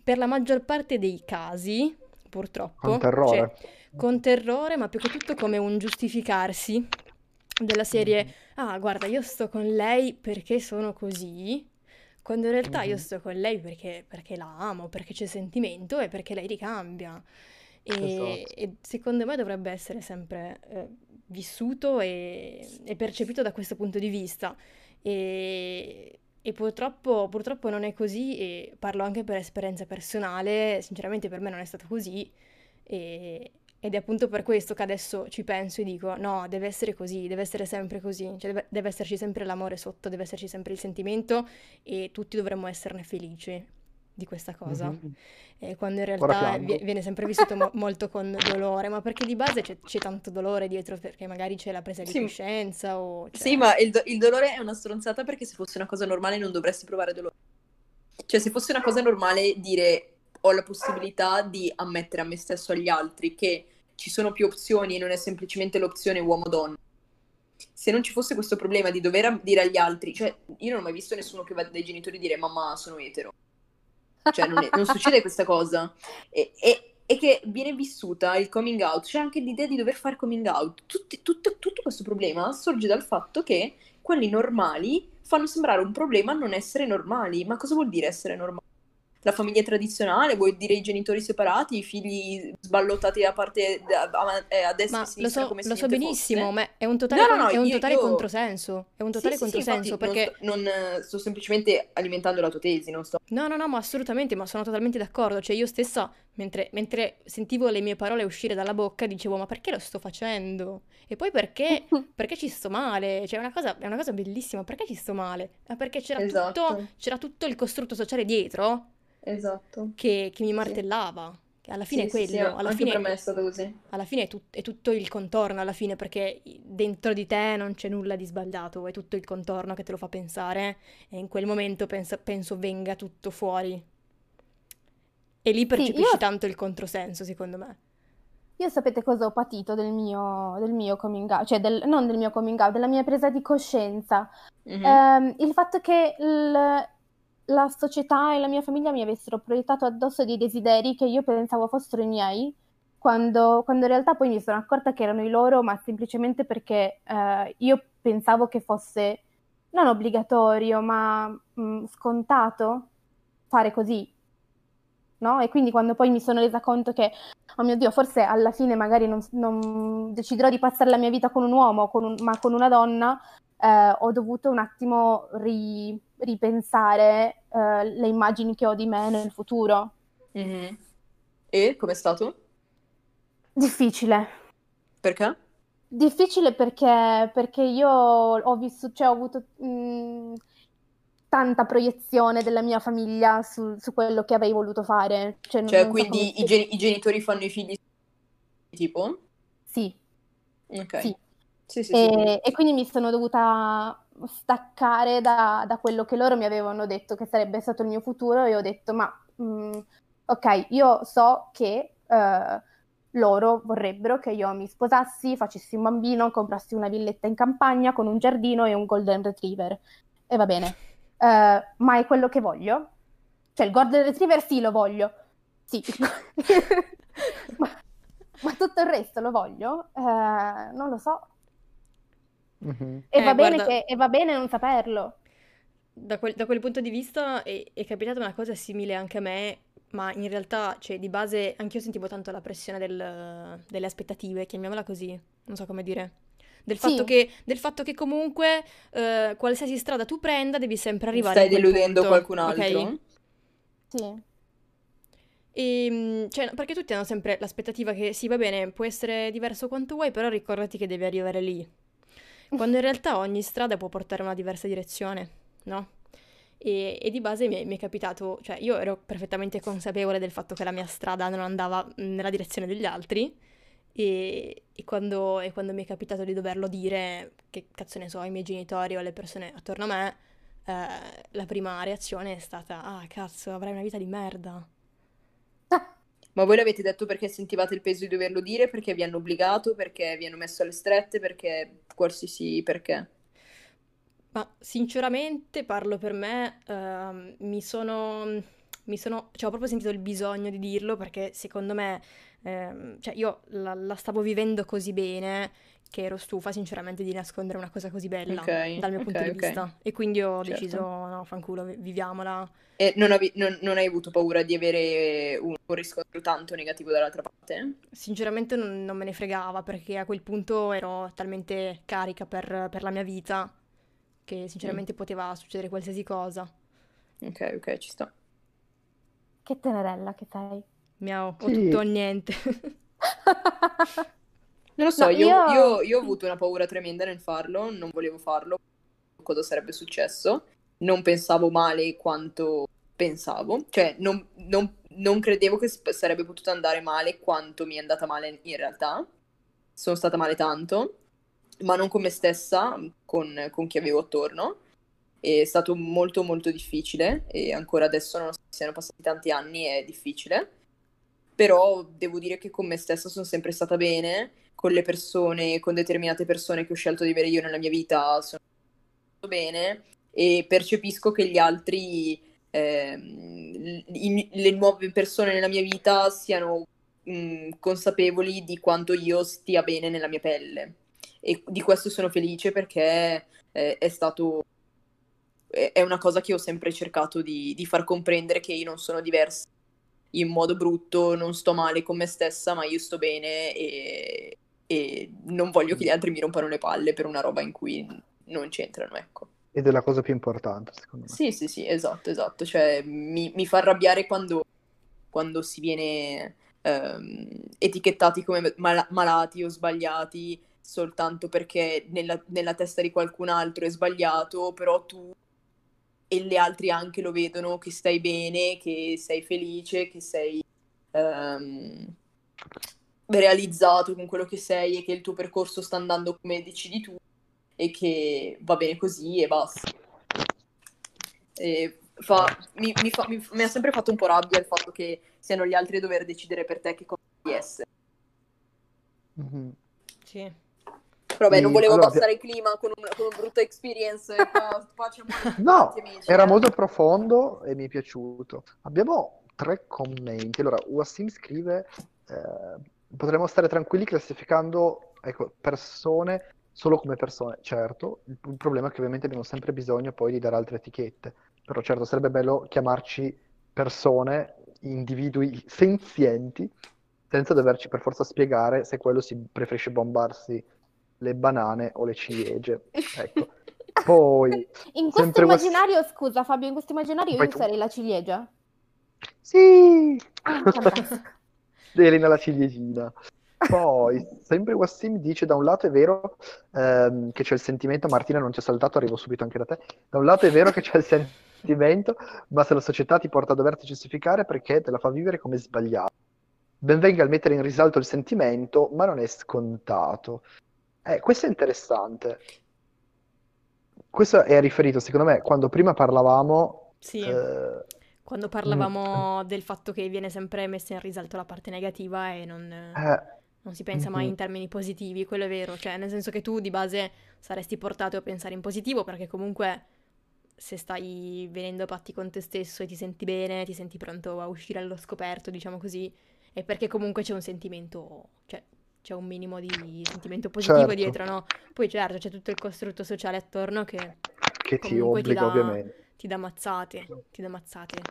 per la maggior parte dei casi, purtroppo, Con terrore. cioè, con terrore, ma più che tutto come un giustificarsi della serie, ah, guarda, io sto con lei perché sono così, quando in realtà io Mhm. sto con lei perché, perché la amo, perché c'è sentimento e perché lei ricambia. E, Esatto. e secondo me dovrebbe essere sempre eh, vissuto e, e percepito da questo punto di vista. E, e purtroppo, purtroppo non è così, e parlo anche per esperienza personale, sinceramente per me non è stato così. E- ed è appunto per questo che adesso ci penso e dico: no, deve essere così, deve essere sempre così, cioè deve, deve esserci sempre l'amore sotto, deve esserci sempre il sentimento e tutti dovremmo esserne felici di questa cosa. Mhm. Eh, quando in realtà vi- viene sempre vissuto mo- molto con dolore, ma perché di base c'è c'è tanto dolore dietro, perché magari c'è la presa di Sì. coscienza o Sì, c'è... ma il, do- il dolore è una stronzata perché se fosse una cosa normale non dovresti provare dolore. Cioè, se fosse una cosa normale dire ho la possibilità di ammettere a me stesso e agli altri che ci sono più opzioni e non è semplicemente l'opzione uomo-donna. Se non ci fosse questo problema di dover dire agli altri, cioè io non ho mai visto nessuno che va dai genitori dire mamma sono etero. Cioè non, è- non succede questa cosa. E, e- e che viene vissuta il coming out, c'è anche l'idea di dover fare coming out. Tutti- tutto, tutto questo problema sorge dal fatto che quelli normali fanno sembrare un problema non essere normali. Ma cosa vuol dire essere normali? La famiglia tradizionale, vuol dire i genitori separati, i figli sballottati a, parte, a, a- eh, a destra e Ma a lo so, come lo so benissimo, fosse. ma è un totale, No, no, no, è un io- totale io- controsenso. È un totale Sì, sì, sì, controsenso infatti perché... non sto, non, eh, sto semplicemente alimentando la tua tesi, non sto... No, no, no, ma assolutamente, ma sono totalmente d'accordo. Cioè, io stessa, mentre, mentre sentivo le mie parole uscire dalla bocca, dicevo, ma perché lo sto facendo? E poi perché, perché ci sto male? Cioè, è una cosa, è una cosa bellissima, perché ci sto male? Ma perché c'era Esatto. tutto, c'era tutto il costrutto sociale dietro Esatto. che, che mi Sì. martellava, Che alla fine Sì, è sì, sì, quello, alla fine, per me è stato così. alla fine è, tut- è tutto il contorno, alla fine, perché dentro di te non c'è nulla di sbagliato, è tutto il contorno che te lo fa pensare e in quel momento pensa- penso venga tutto fuori. E lì Sì, percepisci io, tanto il controsenso, secondo me. io sapete cosa ho patito del mio, del mio coming out, cioè del- non del mio coming out, della mia presa di coscienza. Mhm. Ehm, il fatto che il- la società e la mia famiglia mi avessero proiettato addosso dei desideri che io pensavo fossero i miei, quando, quando in realtà poi mi sono accorta che erano i loro, ma semplicemente perché eh, io pensavo che fosse non obbligatorio, ma mh, scontato fare così, no? E quindi quando poi mi sono resa conto che, oh mio Dio, forse alla fine magari non, non deciderò di passare la mia vita con un uomo, con un- ma con una donna, eh, ho dovuto un attimo ri- ripensare eh, le immagini che ho di me nel futuro. Mhm. E com'è stato? Difficile. Perché? Difficile perché, perché io ho vissuto, cioè ho avuto mh, tanta proiezione della mia famiglia su, su quello che avrei voluto fare. Cioè, Cioè, non so quindi i, geni- i genitori fanno i figli tipo? Sì, Ok. sì. Sì, sì, sì. E, e quindi mi sono dovuta staccare da, da quello che loro mi avevano detto che sarebbe stato il mio futuro e ho detto, ma mh, ok, io so che eh, loro vorrebbero che io mi sposassi, facessi un bambino, comprassi una villetta in campagna con un giardino e un golden retriever. E va bene. Eh, ma è quello che voglio? Cioè, il golden retriever sì, lo voglio. Sì. Ma, ma tutto il resto lo voglio? Eh, non lo so. Mhm. E Eh, va bene guarda, che, e va bene non saperlo. da quel, da quel punto di vista è, è capitata una cosa simile anche a me, ma in realtà, cioè, di base, anch'io sentivo tanto la pressione del- delle aspettative, chiamiamola così, non so come dire. Del fatto Sì, che, del fatto che comunque eh, qualsiasi strada tu prenda devi sempre arrivare Stai a quel deludendo punto, qualcun altro? sì. E, mm, cioè, perché tutti hanno sempre l'aspettativa che sì, va bene, può essere diverso quanto vuoi, però ricordati che devi arrivare lì. Quando in realtà ogni strada può portare a una diversa direzione, no? E, e di base mi è, mi è capitato, cioè io ero perfettamente consapevole del fatto che la mia strada non andava nella direzione degli altri e, e quando, e quando mi è capitato di doverlo dire, che cazzo ne so, ai miei genitori o alle persone attorno a me, eh, la prima reazione è stata, ah cazzo, avrai una vita di merda. Ma voi l'avete detto perché sentivate il peso di doverlo dire, perché vi hanno obbligato, perché vi hanno messo alle strette, perché qualsiasi perché? Ma sinceramente parlo per me, ehm, mi sono, mi sono, cioè ho proprio sentito il bisogno di dirlo perché secondo me, ehm, cioè io la, la stavo vivendo così bene che ero stufa sinceramente di nascondere una cosa così bella Ok, dal mio punto ok, di ok. vista e quindi ho Certo. deciso, no, fanculo, vi- viviamola. E non, avevi- non- non hai avuto paura di avere un, un riscontro tanto negativo dall'altra parte? Sinceramente non, non me ne fregava perché a quel punto ero talmente carica per, per la mia vita che Mm, sinceramente poteva succedere qualsiasi cosa. Ok, ok, ci sta. che tenerella che sei. Miau, o Sì. tutto o niente. Non lo so, No, io, io... io- io ho avuto una paura tremenda nel farlo, non volevo farlo, cosa sarebbe successo, non pensavo male quanto pensavo, cioè non, non- non credevo che sarebbe potuto andare male quanto mi è andata male in realtà, sono stata male tanto, ma non con me stessa, con, con chi avevo attorno, è stato molto molto difficile e ancora adesso, nonostante siano passati tanti anni, è difficile. Però devo dire che con me stessa sono sempre stata bene, con le persone, con determinate persone che ho scelto di avere io nella mia vita sono stato bene e percepisco che gli altri, ehm, i- le nuove persone nella mia vita siano mh, consapevoli di quanto io stia bene nella mia pelle. E di questo sono felice perché eh, è stato è una cosa che ho sempre cercato di, di far comprendere che io non sono diversa in modo brutto, non sto male con me stessa, ma io sto bene e, e non voglio che gli altri mi rompano le palle per una roba in cui non c'entrano, ecco. Ed è la cosa più importante, secondo me. Sì, sì, sì, esatto, esatto. Cioè, mi, mi fa arrabbiare quando, quando si viene ehm, etichettati come mala- malati o sbagliati soltanto perché nella, nella testa di qualcun altro è sbagliato, però tu e gli altri anche lo vedono che stai bene, che sei felice, che sei ehm, realizzato con quello che sei e che il tuo percorso sta andando come decidi tu e che va bene così e basta. E fa, mi, mi fa- mi- mi ha sempre fatto un po' rabbia il fatto che siano gli altri a dover decidere per te che cosa devi essere. Mhm. Sì. Però vabbè, non volevo allora, abbassare il clima con, un- con una brutta experience. e amore, No, amici, era eh. molto profondo e mi è piaciuto. Abbiamo tre commenti. Allora, Wassim scrive: eh, Potremmo stare tranquilli classificando ecco, persone solo come persone. Certo, il, il problema è che ovviamente abbiamo sempre bisogno poi di dare altre etichette. Però certo, sarebbe bello chiamarci persone, individui senzienti, senza doverci per forza spiegare se quello si preferisce bombarsi le banane o le ciliegie. Ecco. Poi, In questo immaginario, scusa Fabio, in questo immaginario Vai io tu. sarei la ciliegia. Sì! Ah. Elena la ciliegina. Poi, sempre Wassim dice, da un lato è vero ehm, che c'è il sentimento, Martina non ci ha saltato, arrivo subito anche da te, da un lato è vero che c'è il sentimento, ma se la società ti porta a doverti giustificare perché te la fa vivere come sbagliato. Ben venga il mettere in risalto il sentimento, ma non è scontato. Eh, questo è interessante. Questo è riferito, secondo me, quando prima parlavamo... Sì. eh, Quando parlavamo del fatto che viene sempre messa in risalto la parte negativa e non, eh, non si pensa mai mhm. in termini positivi, quello è vero, cioè nel senso che tu di base saresti portato a pensare in positivo perché comunque se stai venendo a patti con te stesso e ti senti bene, ti senti pronto a uscire allo scoperto, diciamo così, è perché comunque c'è un sentimento, cioè c'è un minimo di sentimento positivo Certo. dietro, no? Poi certo c'è tutto il costrutto sociale attorno che che ti comunque ti obbliga, dà, ovviamente. Ti dà mazzate, ti dà mazzate.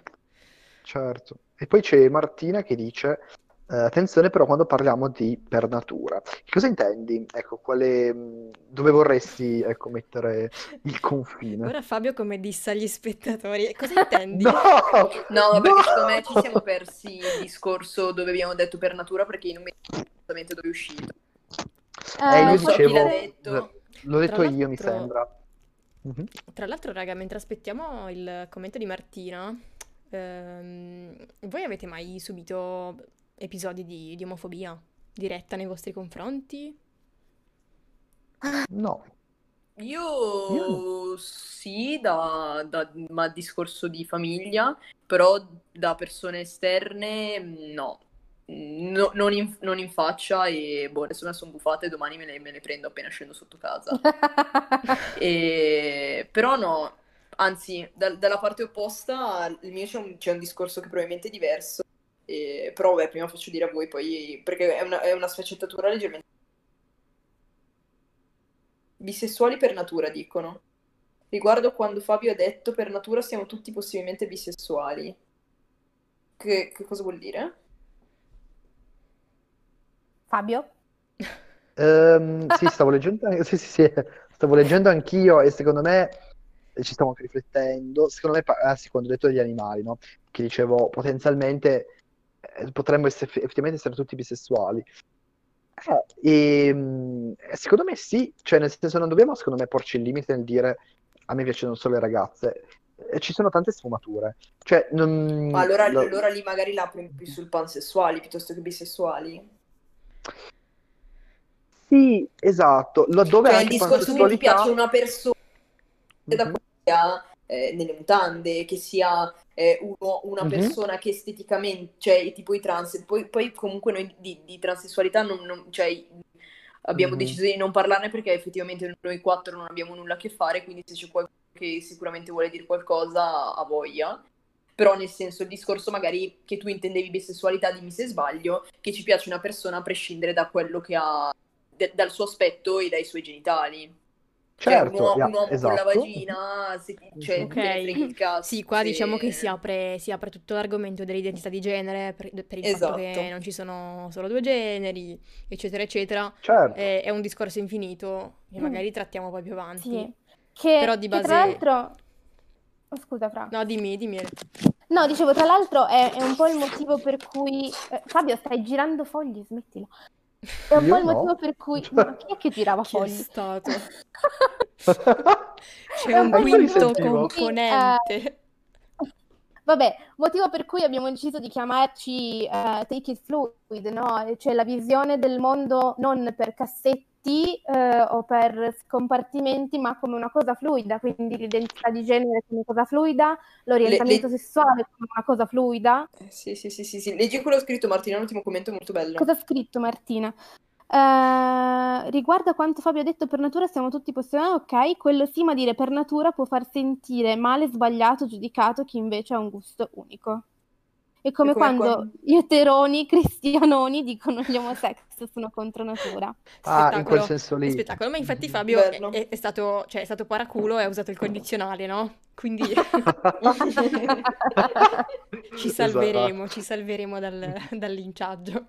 Certo. E poi c'è Martina che dice, eh, attenzione però quando parliamo di per natura. Che cosa intendi? Ecco, quale, mh, dove vorresti, ecco, mettere il confine? Ora Fabio come dissa agli spettatori, cosa intendi? No! No, perché No! secondo me ci siamo persi il discorso dove abbiamo detto per natura perché io non mi ricordo esattamente dove è uscito. Eh, io non so chi dicevo, l'ha detto. l'ho detto Tra io, mi sembra. Mhm. Tra l'altro, raga, mentre aspettiamo il commento di Martina, ehm, voi avete mai subito episodi di, di omofobia diretta nei vostri confronti? No. Io Io- sì, da, da- ma discorso di famiglia, però da persone esterne no. No- non, in, non in faccia e boh, adesso me sono buffate, domani me le, me le prendo appena scendo sotto casa. E- Però no, anzi, dal- dalla parte opposta, il mio c'è un, c'è un discorso che probabilmente è diverso, E- però vabbè, prima faccio dire a voi, poi, perché è una, è una sfaccettatura leggermente... Bisessuali per natura, dicono. Riguardo quando Fabio ha detto per natura siamo tutti possibilmente bisessuali. Che, che cosa vuol dire? Fabio? Ehm, sì, stavo leggendo, sì, sì, sì, stavo leggendo anch'io e secondo me ci stiamo anche riflettendo. Secondo me, ah, sì, quando ho detto degli animali, no? Che dicevo potenzialmente eh, potremmo essere, effettivamente essere tutti bisessuali. Eh, e, mh, secondo me sì, cioè nel senso non dobbiamo secondo me porci il limite nel dire a me piacciono solo le ragazze. Eh, ci sono tante sfumature. Cioè, non- Ma allora, lo- allora lì magari l'apri più sul pansessuali piuttosto che bisessuali. Sì, esatto. Laddove Cioè il discorso che ti piace una persona da Mhm. cui sia eh, nelle mutande, che sia eh, uno- una Mhm. persona che esteticamente, cioè tipo i trans, poi, poi comunque noi di, di transessualità non, non- cioè, abbiamo Mhm. deciso di non parlarne perché effettivamente noi quattro non abbiamo nulla a che fare, quindi se c'è qualcuno che sicuramente vuole dire qualcosa, ha voglia. Però nel senso il discorso magari che tu intendevi bisessualità, dimmi se sbaglio, che ci piace una persona a prescindere da quello che ha, de- dal suo aspetto e dai suoi genitali. Cioè, un, Certo, uo- yeah, un uomo con la esatto. vagina, se cioè, te ne Ok. freghi il cazzo, Sì, qua se- diciamo che si apre, si apre tutto l'argomento dell'identità di genere per, per il fatto che Esatto. non ci sono solo due generi, eccetera, eccetera. Certo. È, è un discorso infinito che Mm. magari trattiamo poi più avanti. Sì. Che, Però di che base- tra l'altro... Oh, scusa, Fra. No, dimmi, dimmi. No, dicevo, tra l'altro è, è un po' il motivo per cui... eh, Fabio, stai girando fogli, smettila. È un Io po' il no. motivo per cui... Ma chi è che girava Chi è fogli? stato? È C'è un quinto cui, componente. Vabbè, motivo per cui abbiamo deciso di chiamarci eh, Take It Fluid, no? Cioè la visione del mondo non per cassetti eh, o per scompartimenti, ma come una cosa fluida, quindi l'identità di genere come cosa fluida, l'orientamento Le- le- sessuale come una cosa fluida. Eh, sì, sì, sì, sì, sì. Leggi quello scritto, Martina, un ultimo commento molto bello. Cosa ha scritto Martina? Eh, riguardo a quanto Fabio ha detto per natura siamo tutti possedenti, ok, quello sì, ma dire per natura può far sentire male, sbagliato, giudicato chi invece ha un gusto unico. È come È come quando quando- gli eteroni cristianoni dicono gli homosex sono contro natura. Ah, in quel Spettacolo. senso lì. Spettacolo, ma infatti Fabio è, è- stato, cioè, è stato paraculo e ha usato il condizionale, no? Quindi ci salveremo, ci salveremo dal, dal linciaggio.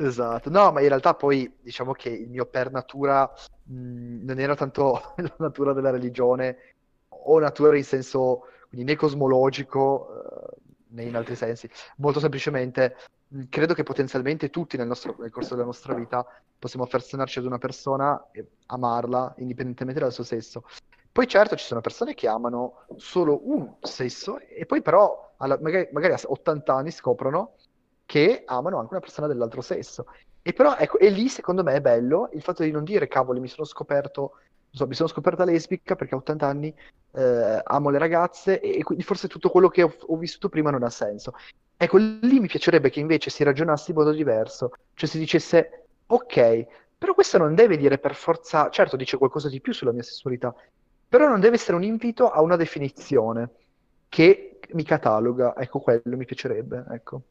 Esatto, no, ma in realtà poi diciamo che il mio per natura mh, non era tanto la natura della religione o natura in senso quindi né cosmologico eh, né in altri sensi, molto semplicemente mh, credo che potenzialmente tutti nel nostro- nel corso della nostra vita possiamo affezionarci ad una persona e amarla indipendentemente dal suo sesso. Poi certo ci sono persone che amano solo un sesso e poi però alla- magari, magari a 80 anni scoprono che amano anche una persona dell'altro sesso. E però ecco, e lì secondo me è bello il fatto di non dire cavoli, mi sono scoperto, so, mi sono scoperta lesbica perché a 80 anni eh, amo le ragazze e, e quindi forse tutto quello che ho, ho vissuto prima non ha senso. Ecco, lì mi piacerebbe che invece si ragionasse in modo diverso, cioè si dicesse ok, però questo non deve dire per forza, certo dice qualcosa di più sulla mia sessualità, però non deve essere un invito a una definizione che mi cataloga, ecco quello mi piacerebbe, ecco.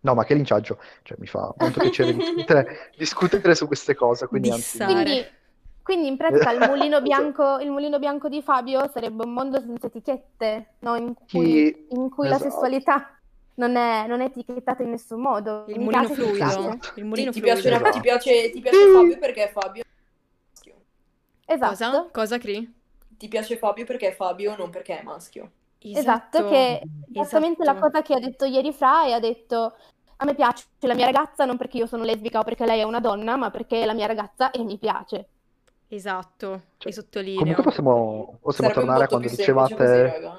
No, ma che linciaggio, cioè mi fa molto piacere discutere, discutere su queste cose, quindi anzi, Dissare. Quindi, quindi in pratica il mulino bianco, il mulino bianco di Fabio sarebbe un mondo senza etichette, no? In cui, in cui la esatto. sessualità non è, non è etichettata in nessun modo. Il Mi mulino fluido. Il Ti, mulino ti fluido. piace, Esatto. ti piace- ti piace Fabio perché Fabio è maschio. Esatto. Cosa? Cosa, Cri? Ti piace Fabio perché è Fabio, non perché è maschio. Esatto, che è esattamente la esatto. cosa che ha detto ieri Fra e ha detto a me piace la mia ragazza non perché io sono lesbica o perché lei è una donna, ma perché è la mia ragazza e mi piace. Esatto, Cioè, e sottolineo. Comunque possiamo, possiamo tornare a quando così, dicevate,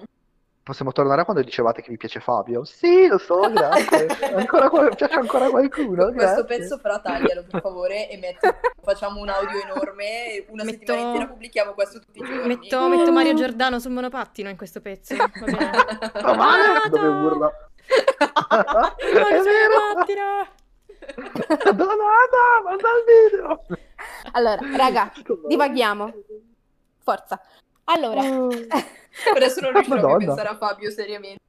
possiamo tornare a quando dicevate che vi piace Fabio? Sì, lo so, grazie. Ancora, piace ancora qualcuno, Questo grazie. pezzo fra taglialo per favore e metti, facciamo un audio enorme, una Metto- settimana intera pubblichiamo questo tutti i giorni. Metto, metto Mario Giordano sul monopattino in questo pezzo. Va bene. Ma male, Vado! dove urla. Mario sul monopattino! Donata, manda il video. Allora, raga, divaghiamo. Forza. Allora, Oh. Adesso non riuscirò più a Madonna. pensare a Fabio seriamente.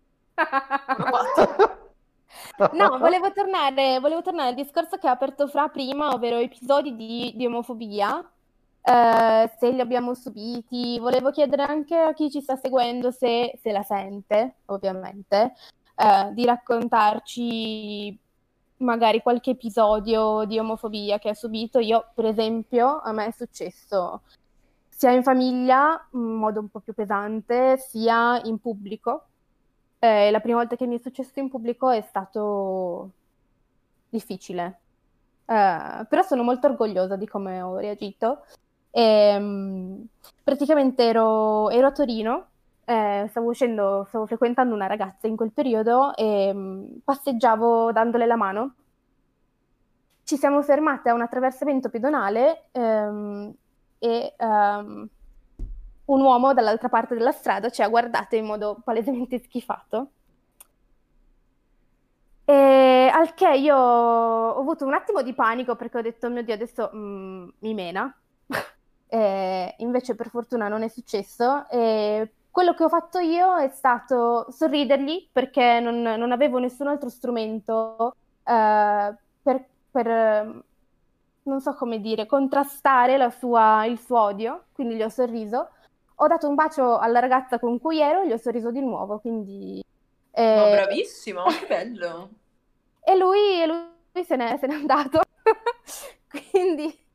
No, volevo tornare, volevo tornare al discorso che ha aperto Fra prima, ovvero episodi di, di omofobia, eh, se li abbiamo subiti. Volevo chiedere anche a chi ci sta seguendo se, se la sente, ovviamente, eh, di raccontarci magari qualche episodio di omofobia che ha subito. Io, per esempio, a me è successo sia in famiglia, in modo un po' più pesante, sia in pubblico. Eh, la prima volta che mi è successo in pubblico è stato difficile, Eh, però sono molto orgogliosa di come ho reagito. Ehm, praticamente ero, ero a Torino, eh, stavo uscendo, stavo frequentando una ragazza in quel periodo e mm, passeggiavo dandole la mano. Ci siamo fermate a un attraversamento pedonale ehm, e ehm, un uomo dall'altra parte della strada ci ha guardate in modo palesemente schifato. E al che io ho avuto un attimo di panico perché ho detto, mio Dio, adesso mm, mi mena. E invece per fortuna non è successo. E quello che ho fatto io è stato sorridergli perché non, non avevo nessun altro strumento eh, per, per, eh, non so come dire, contrastare la sua- il suo odio, quindi gli ho sorriso. Ho dato un bacio alla ragazza con cui ero e gli ho sorriso di nuovo, quindi... Eh, bravissimo, che bello. e lui, lui se n'è, se n'è andato. Quindi,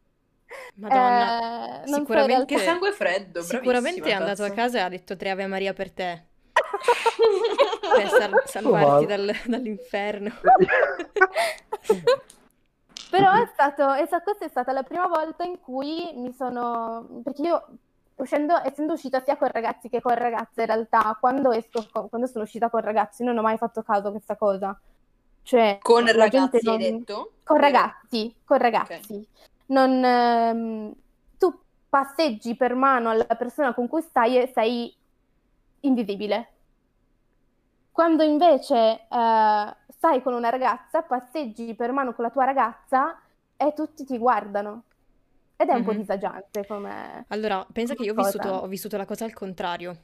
Madonna. eh, so sicuramente- Che realtà- sangue freddo, Sicuramente è andato a cazzo. casa e ha detto tre Ave Maria per te. Per sal- salvarti dal- dall'inferno. Però è stato, è sta- questa è stata la prima volta in cui mi sono... Perché io uscendo, essendo uscita sia con ragazzi che con ragazze, in realtà, quando, esco, quando sono uscita con ragazzi non ho mai fatto caso a questa cosa. Cioè, Con ragazzi hai non- detto? Con ragazzi, con ragazzi. Non, ehm, tu passeggi per mano alla persona con cui stai e sei invisibile. Quando invece eh, stai con una ragazza, passeggi per mano con la tua ragazza e tutti ti guardano. Ed è un po' Mhm. disagiante come... Allora, pensa che io ho vissuto, ho vissuto la cosa al contrario.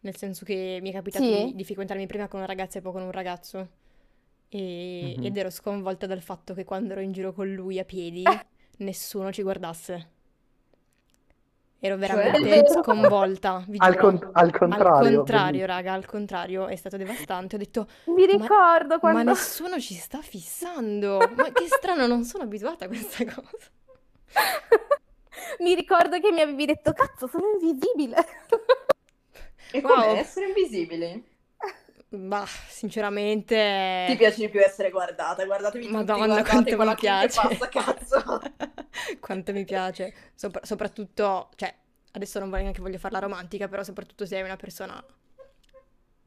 Nel senso che mi è capitato Sì? di, di frequentarmi prima con una ragazza e poi con un ragazzo. E- Mhm. Ed ero sconvolta dal fatto che quando ero in giro con lui a piedi, nessuno ci guardasse. Ero veramente Davvero? sconvolta, Al, con- al contrario. Al contrario, raga, al contrario, è stato devastante. Ho detto, Mi Ma- ricordo ma quando... nessuno ci sta fissando. Ma che strano, non sono abituata a questa cosa. Mi ricordo che mi avevi detto, cazzo, sono invisibile. E Wow. com'è essere invisibili? Bah, sinceramente... Ti piace di più essere guardata? Guardatevi tutti, Madonna, guardate quanto mi piace. passa, cazzo. Quanto mi piace. Sopra- soprattutto, cioè, adesso non voglio neanche voglio farla romantica, però soprattutto se hai una persona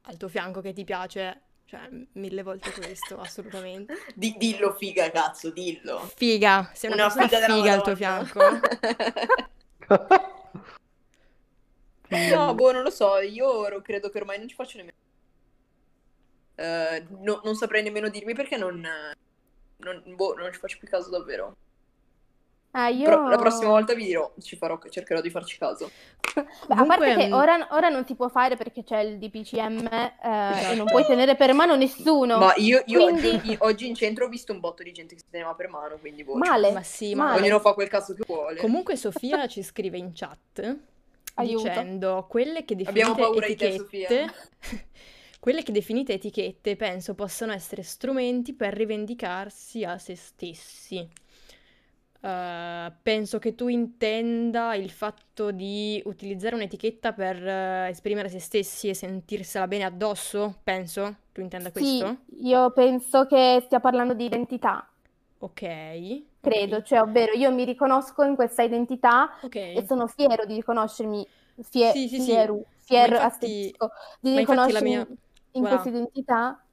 al tuo fianco che ti piace, cioè, mille volte questo, assolutamente. Di- dillo figa, cazzo, dillo. Figa, sei una, persona della figa al tuo fianco. No, boh, non lo so, io credo che ormai non ci faccio nemmeno. Eh, no- non saprei nemmeno dirmi perché non, non, boh, non ci faccio più caso davvero. Ah, io... Però la prossima volta vi dirò, ci farò, cercherò di farci caso. Beh, a parte Comunque, che mm, ora, ora non si può fare perché c'è il DPCM eh, e Esatto. non puoi tenere per mano nessuno. Ma io, io Quindi- oggi, oggi in centro ho visto un botto di gente che si teneva per mano, quindi boh, Male. Ma sì, ma Male. ognuno fa quel cazzo che vuole. Comunque Sofia ci scrive in chat Aiuto. dicendo quelle che Abbiamo definite paura di te, etichette, quelle che definite etichette penso possano essere strumenti per rivendicarsi a se stessi. Eh, penso che tu intenda il fatto di utilizzare un'etichetta per eh, esprimere se stessi e sentirsela bene addosso, penso. Tu intenda Sì, questo? io penso che stia parlando di identità, Ok. credo, ok, cioè, ovvero io mi riconosco in questa identità ok. e sono fiero di riconoscermi, fie- Sì, sì, sì. fieru, fier, Ma infatti- di infatti la riconoscermi mia- in Voilà. questa identità.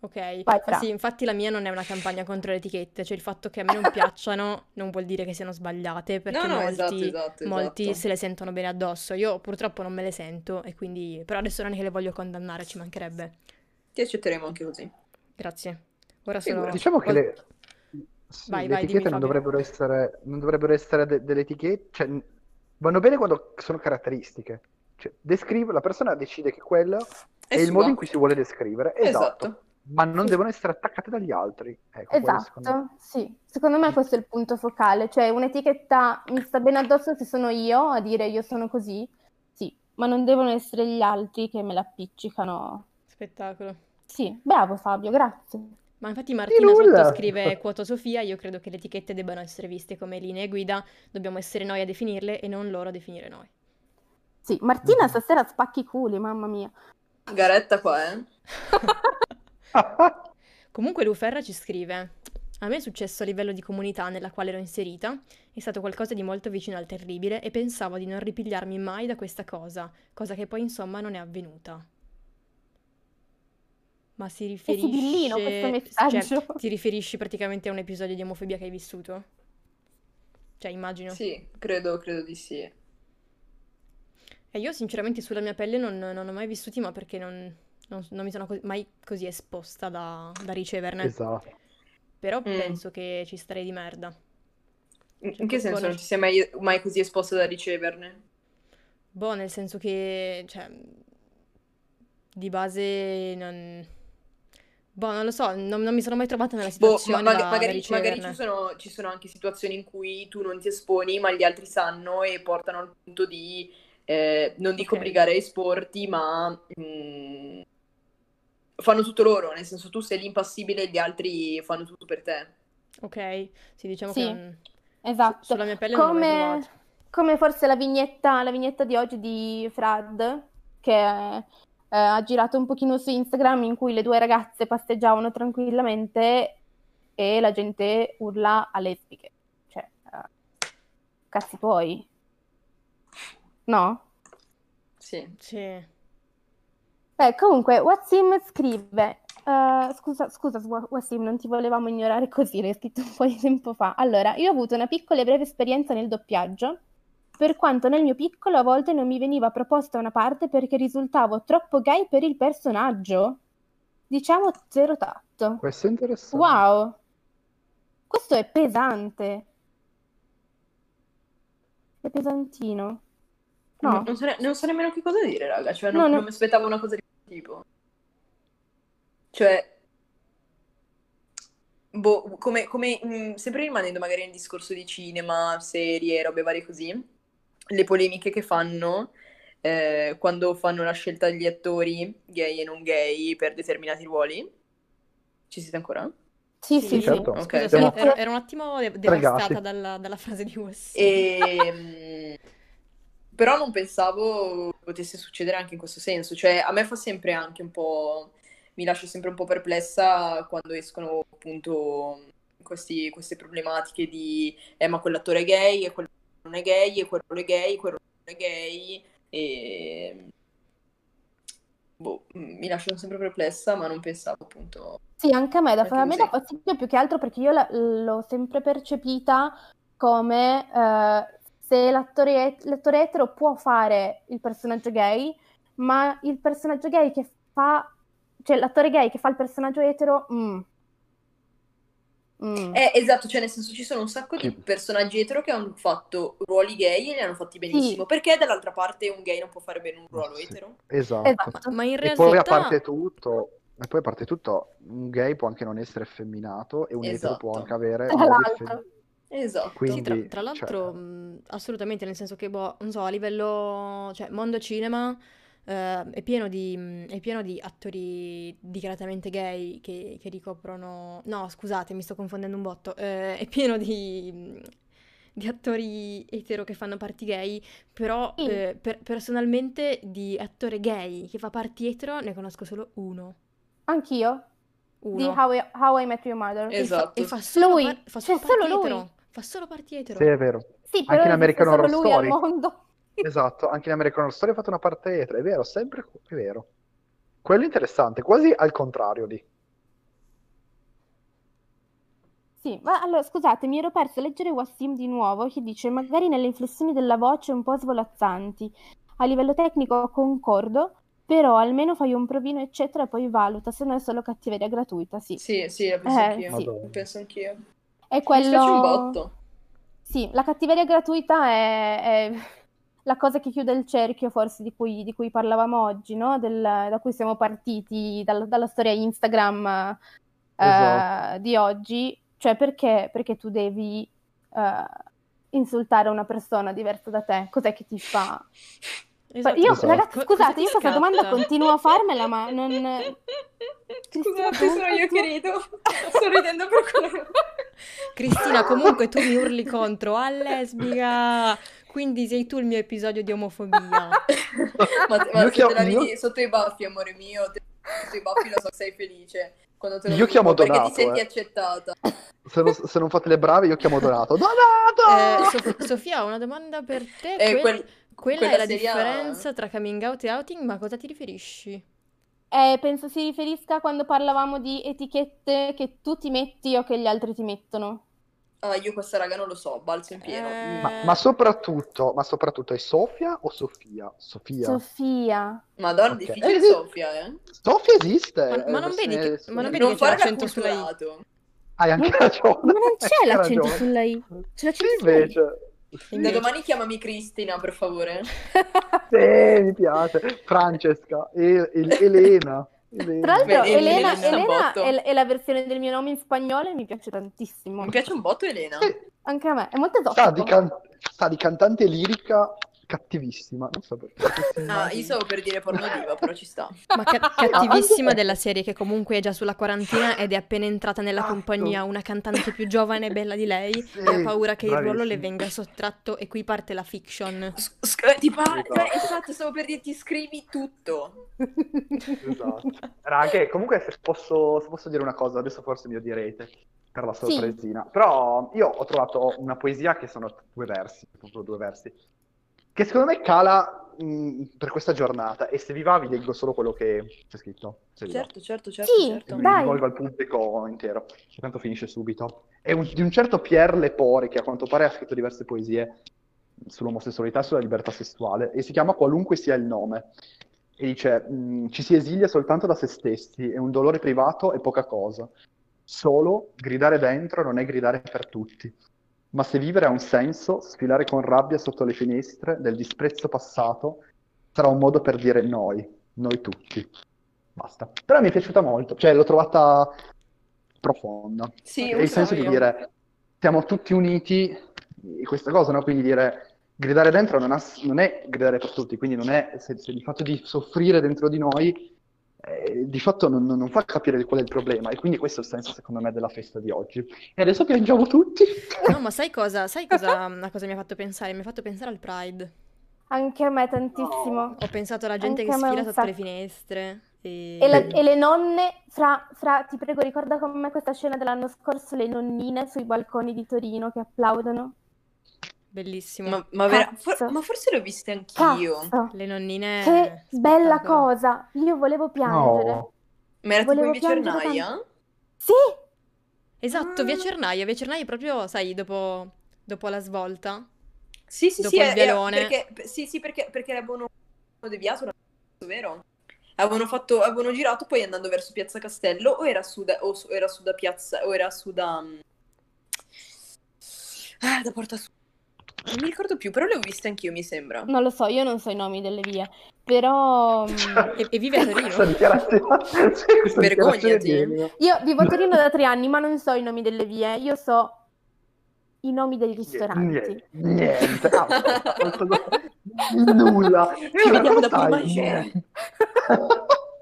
Ok, Fra. sì, infatti la mia non è una campagna contro le etichette, cioè il fatto che a me non piacciono non vuol dire che siano sbagliate, perché No, no, molti, esatto, esatto, molti esatto. se le sentono bene addosso. Io purtroppo non me le sento e quindi, però adesso non è che le voglio condannare, ci mancherebbe. Ti accetteremo anche così. Grazie. Ora sono... Diciamo che le, sì, Vai, le vai, etichette non dovrebbero essere, non dovrebbero essere de- delle etichette, cioè vanno bene quando sono caratteristiche. Cioè, descrive, la persona decide che quello è, È il modo in cui si vuole descrivere. Esatto. Esatto. Ma non Sì. devono essere attaccate dagli altri. Ecco, quello secondo me. Esatto, sì, secondo me questo è il punto focale, cioè un'etichetta mi sta bene addosso se sono io a dire io sono così, sì, ma non devono essere gli altri che me la appiccicano. Spettacolo. Sì, bravo Fabio, grazie. Ma infatti Martina sotto scrive quoto Sofia, io credo che le etichette debbano essere viste come linee guida, dobbiamo essere noi a definirle e non loro a definire noi. Sì, Martina Mhm. stasera spacchi i culi, mamma mia. Garetta qua, eh. Comunque Luferra ci scrive: A me è successo a livello di comunità nella quale ero inserita, è stato qualcosa di molto vicino al terribile e pensavo di non ripigliarmi mai da questa cosa, cosa che poi insomma non è avvenuta. Ma si riferisce... sibillino questo cioè, messaggio. ti riferisci praticamente a un episodio di omofobia che hai vissuto? Cioè, immagino. Sì, credo, credo di sì. E io sinceramente sulla mia pelle non, non ho mai vissuti, ma perché non, non- non mi sono co- mai così esposta da, da riceverne. Esatto. Però Mm. penso che ci starei di merda. In, Cioè, in che senso non conosci- ti sei mai, mai così esposto da riceverne? Boh, nel senso che, cioè, di base non... Boh, non lo so, non, non mi sono mai trovata nella Boh, ma situazione maga- da, da magari, magari riceverne. ci sono, ci sono anche situazioni in cui tu non ti esponi, ma gli altri sanno e portano al punto di, eh, non dico Ok. obbligare a esporti, ma mm, fanno tutto loro, nel senso tu sei lì impassibile e gli altri fanno tutto per te. Ok, sì, diciamo Sì, che non- Esatto. sulla mia pelle Come, come forse la vignetta, la vignetta di oggi di Frad, che eh, ha girato un pochino su Instagram in cui le due ragazze passeggiavano tranquillamente e la gente urla a lesbiche. Cioè, eh, cazzi tuoi. No? Sì. Sì. Beh, comunque, Wassim scrive, eh, scusa, scusa Wa- Wassim, non ti volevamo ignorare così, l'hai scritto un po' di tempo fa. Allora, io ho avuto una piccola e breve esperienza nel doppiaggio, per quanto nel mio piccolo a volte non mi veniva proposta una parte perché risultavo troppo gay per il personaggio. Diciamo zero tatto. Questo è interessante. Wow, questo è pesante. È pesantino. No. Non, so, ne- non so nemmeno che cosa dire, raga. Cioè, No, non, no. non mi aspettavo una cosa di questo tipo. Cioè, boh, come, come, mh, sempre rimanendo magari nel discorso di cinema, serie, robe varie così, le polemiche che fanno eh, quando fanno la scelta degli attori gay e non gay per determinati ruoli. Ci siete ancora? Sì, Sì, sì, sì. certo. Scusa, Ok. sono- Siamo- ero, ero un attimo de- devastata dalla, dalla frase di Wes. E, mh, però non pensavo potesse succedere anche in questo senso. Cioè, a me fa sempre anche un po'. Mi lascia sempre un po' perplessa quando escono appunto questi- queste problematiche di eh, ma quell'attore è gay e quello non è gay e quello è gay, quello non è gay. E boh, mi lasciano sempre perplessa, ma non pensavo appunto. Sì, anche a me, da, a me dà fastidio più che altro perché io la- l'ho sempre percepita come eh, se l'attore, l'attore etero può fare il personaggio gay, ma il personaggio gay che fa, cioè l'attore gay che fa il personaggio etero, mm. Mm. Eh, esatto, cioè nel senso ci sono un sacco di Sì. personaggi etero che hanno fatto ruoli gay e li hanno fatti benissimo. Perché dall'altra parte un gay non può fare bene un ruolo Sì. etero? Esatto. Esatto. Ma in E poi a realtà... parte tutto, e poi a parte tutto, un gay può anche non essere effeminato e un etero può Esatto. anche avere fem- Esatto. Quindi- Sì, tra, tra cioè- l'altro, mh, assolutamente, nel senso che, boh, non so, a livello, cioè, mondo cinema eh, è pieno di, mh, è pieno di attori dichiaratamente gay che, che ricoprono... No, scusate, mi sto confondendo un botto. Eh, è pieno di, mh, di attori etero che fanno parti gay, però Sì. eh, per- personalmente di attore gay che fa parti etero ne conosco solo uno. Anch'io, di Uno. How I, How I Met Your Mother. Esatto. E fa solo, Lui, par- fa cioè, solo solo parti lui. etero. Fa solo parti etero. Sì, è vero. Sì, Anche in American Horror Story. mondo. Esatto, anche in American Horror Story ha fatto una parte etero, è vero, sempre è vero. Quello è interessante, quasi al contrario di... Sì, ma allora scusate, mi ero persa a leggere Wassim di nuovo che dice magari nelle inflessioni della voce un po' svolazzanti. A livello tecnico concordo, però almeno fai un provino eccetera poi valuta, se no è solo cattiveria gratuita, sì. Sì, sì, la penso Eh, anch'io. sì. Penso anch'io. È Mi dispiace un quello... botto. Sì, la cattiveria gratuita è, è la cosa che chiude il cerchio forse di cui, di cui parlavamo oggi, no? Del- da cui siamo partiti, dalla, dalla storia Instagram eh, Esatto. di oggi. Cioè perché, perché tu devi eh, insultare una persona diversa da te? Cos'è che ti fa? Esatto. Io, Esatto. ragazzi, scusate, io questa domanda continuo a farmela, ma non... Cristina, Scusate, sono io tu- che rido. Sto ridendo per quello. Cristina, comunque tu mi urli contro, ah lesbica, quindi sei tu il mio episodio di omofobia. Ma, ma Io se chiamo- te la io- ridi sotto i baffi, amore mio, te- sotto i baffi lo so sei felice. Quando te lo Io chiamo perché Donato, ti senti eh. accettata. Se non, se non fate le brave io chiamo Donato. Donato! Eh, Sof- Sofia, ho una domanda per te. Eh, Que- quel- quella, quella è la serie- differenza tra coming out e outing, ma a cosa ti riferisci? Eh, penso si riferisca a quando parlavamo di etichette che tu ti metti o che gli altri ti mettono. Ah, io questa raga non lo so, balzo in pieno. Eh, Ma, ma soprattutto, ma soprattutto è Sofia o Sofia? Sofia. Sofia. Madonna, Ok. difficile Eh, Sofia, eh. Sofia esiste. Ma- ma eh, non se- vedi che- se- ma non vedi Non che c'è fare l'accento sulla I? Hai anche ragione. Ma non c'è l'accento ragione. sulla I. C'è l'accento Sì, sulla I. Da domani chiamami Cristina, per favore. sì, mi piace. Francesca, e- e- Elena. Elena. Tra l'altro, Vedi, Elena, Elena Elena è, è la versione del mio nome in spagnolo e mi piace tantissimo. Mi piace un botto Elena. Sì, Anche a me, è molto sa, di esotico. can- sa di cantante lirica cattivissima. Non so perché. Ah, io stavo per dire pornodiva, però ci sta. Ma ca- cattivissima della serie che comunque è già sulla quarantina ed è appena entrata nella Esatto. compagnia una cantante più giovane e bella di lei Sì, e ha paura che il ruolo le venga sottratto e qui parte la fiction. S- sc- ti pare? Esatto. Beh, esatto, stavo per dirti scrivi tutto. Esatto. Raga, comunque se posso, se posso dire una cosa, adesso forse mi odierete per la Sì. sorpresina. Però io ho trovato una poesia che sono due versi, proprio due versi. Che secondo me cala mh, per questa giornata e se vi va vi leggo solo quello che c'è scritto. Certo, certo, certo, Sì, certo. Mi Dai. rivolgo al pubblico intero, tanto finisce subito. È un- di un certo Pierre Lepore, che a quanto pare ha scritto diverse poesie sull'omosessualità e sulla libertà sessuale, e si chiama Qualunque sia il nome. E dice, "Mm, ci si esilia soltanto da se stessi, è un dolore privato e poca cosa. Solo gridare dentro non è gridare per tutti. Ma se vivere ha un senso, sfilare con rabbia sotto le finestre del disprezzo passato sarà un modo per dire noi, noi tutti. Basta. Però mi è piaciuta molto, cioè l'ho trovata profonda. Sì, il senso di dire siamo tutti uniti in questa cosa, no? Quindi dire gridare dentro non, ha- non è gridare per tutti, quindi non è se, se il fatto di soffrire dentro di noi eh, di fatto non, non- fa capire qual è il problema e quindi questo è il senso secondo me della festa di oggi. E adesso piangiamo tutti. No, ma sai cosa? Sai cosa, a cosa mi ha fatto pensare? Mi ha fatto pensare al Pride. Anche a me tantissimo. Ho pensato alla gente Anche che sfila sotto le finestre. E... E, la- e le nonne, fra, fra- ti prego, ricorda con me questa scena dell'anno scorso, le nonnine sui balconi di Torino che applaudono. Bellissimo. Ma, ma vera- for- ma forse le ho viste anch'io. Cazzo, Le nonnine... che bella spettacolo. cosa! Io volevo piangere. No. Ma era tipo Volevo in via Cernaia? Sì, Esatto, via Ah. Cernaia. Via Cernaia proprio, sai, dopo, dopo la svolta. Sì, sì, Dopo sì, il era- vialone. perché, sì, sì, perché, perché avevano deviato, vero? Avevano fatto, avevano girato poi andando verso Piazza Castello o era su da, o su- era su da Piazza, o era su da... mm, Ah, da Porta Su. Non mi ricordo più, però le ho viste anch'io, mi sembra. non lo so, io non so i nomi delle vie, però mm, E, e vive a Torino. Vergognati. io vivo a Torino da tre anni, ma non so i nomi delle vie, io so i nomi dei ristoranti. Niente, niente, ah, nulla. Ci vediamo prima sai? cena.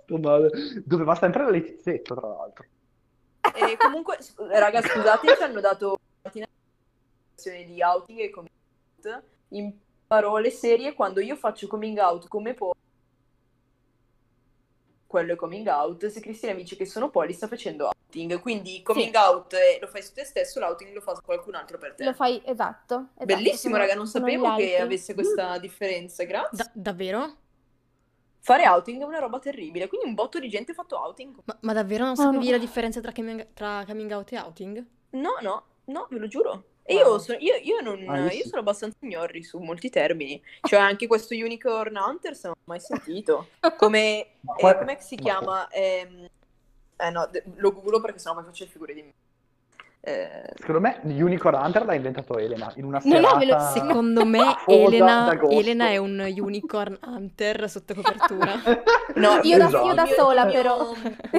Sto male. Doveva sempre la Letizzetto, tra l'altro. E comunque, raga, scusate, ci hanno dato di outing e coming out. In parole serie, quando io faccio coming out come poi, quello è coming out. Se Cristina mi dice che sono poli, sta facendo outing. Quindi coming out eh, lo fai su te stesso, l'outing lo fa qualcun altro per te. Lo fai esatto. esatto, Bellissimo, sono- raga, non sapevo che altri. avesse questa differenza, grazie. Da- davvero? Fare outing è una roba terribile, quindi un botto di gente ha fatto outing. Ma, ma davvero non Oh, sapevi no. la differenza tra coming, tra coming out e outing? No, no, no, ve lo giuro. E io, sono, io, io non, Ah, io io sì. sono abbastanza ignorri su molti termini. Cioè, anche questo Unicorn Hunters non l'ho mai sentito. Come, Ma eh, che si ma- chiama? Ehm, eh no, lo googlo perché sennò poi faccio le figure di me. Eh, Secondo me Unicorn Hunter l'ha inventato Elena in una No, no, serata Secondo me Elena. Elena è un unicorn hunter sotto copertura. no, Io da- Esatto. io da il mio- sola, però.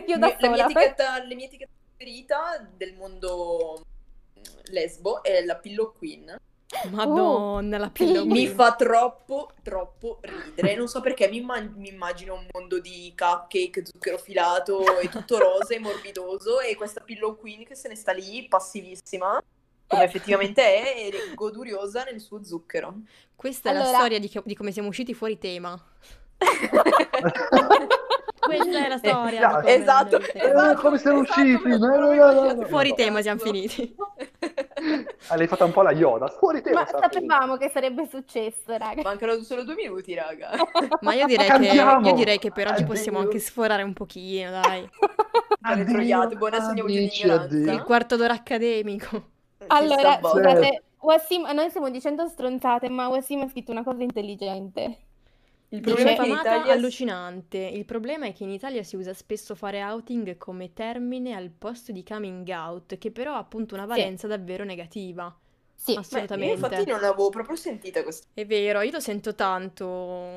Io da mia sola. etichetta, mia etichetta preferita del mondo lesbo è la Pillow Queen. Madonna, la pillow sì. Mi queen. fa troppo, troppo ridere. Non so perché mi, imma- mi immagino un mondo di cupcake, zucchero filato e tutto rosa e morbidoso. E questa Pillow Queen che se ne sta lì, passivissima, come effettivamente è, è goduriosa nel suo zucchero. Questa è la Allora- storia di, che- di come siamo usciti fuori tema. Questa è la storia. di come Esatto, nella vita- Eh, esatto, come siamo esatto, usciti? No, no, no, no, no. Fuori tema siamo finiti. Ah, l'hai fatta un po' la Yoda. Fuori tema. Ma sapevamo che sarebbe successo, raga. Mancano solo due minuti, raga. Ma io direi, che, io direi che per oggi possiamo Addio. anche sforare un pochino, dai. Addio, troiate, buona segniamo di. Il quarto d'ora accademico. Allora, Chissà, boh. scusate, Wassim, noi stiamo dicendo stronzate, ma Wassim ha scritto una cosa intelligente. Il Dice problema è che in Italia allucinante. Il problema è che in Italia si usa spesso fare outing come termine al posto di coming out, che però ha appunto una valenza davvero negativa. Sì, Beh, Assolutamente. io infatti non l'avevo proprio sentita questa. È vero, io lo sento tanto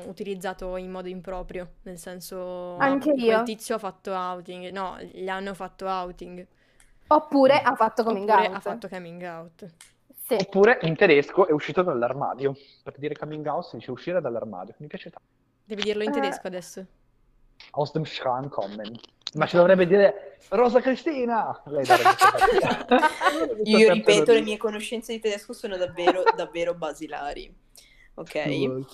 utilizzato in modo improprio, nel senso Anche io. quel tizio ha fatto outing, no, gli hanno fatto outing, oppure ha fatto coming oppure out. ha fatto coming out. Sì. Oppure in tedesco è uscito dall'armadio. Per dire coming out si dice uscire dall'armadio. Mi piace tanto. Devi dirlo in Eh. tedesco adesso. Aus dem Schrank kommen. Ma ci dovrebbe dire Rosa Cristina! Io ripeto, le mie conoscenze di tedesco sono davvero, davvero basilari. Ok?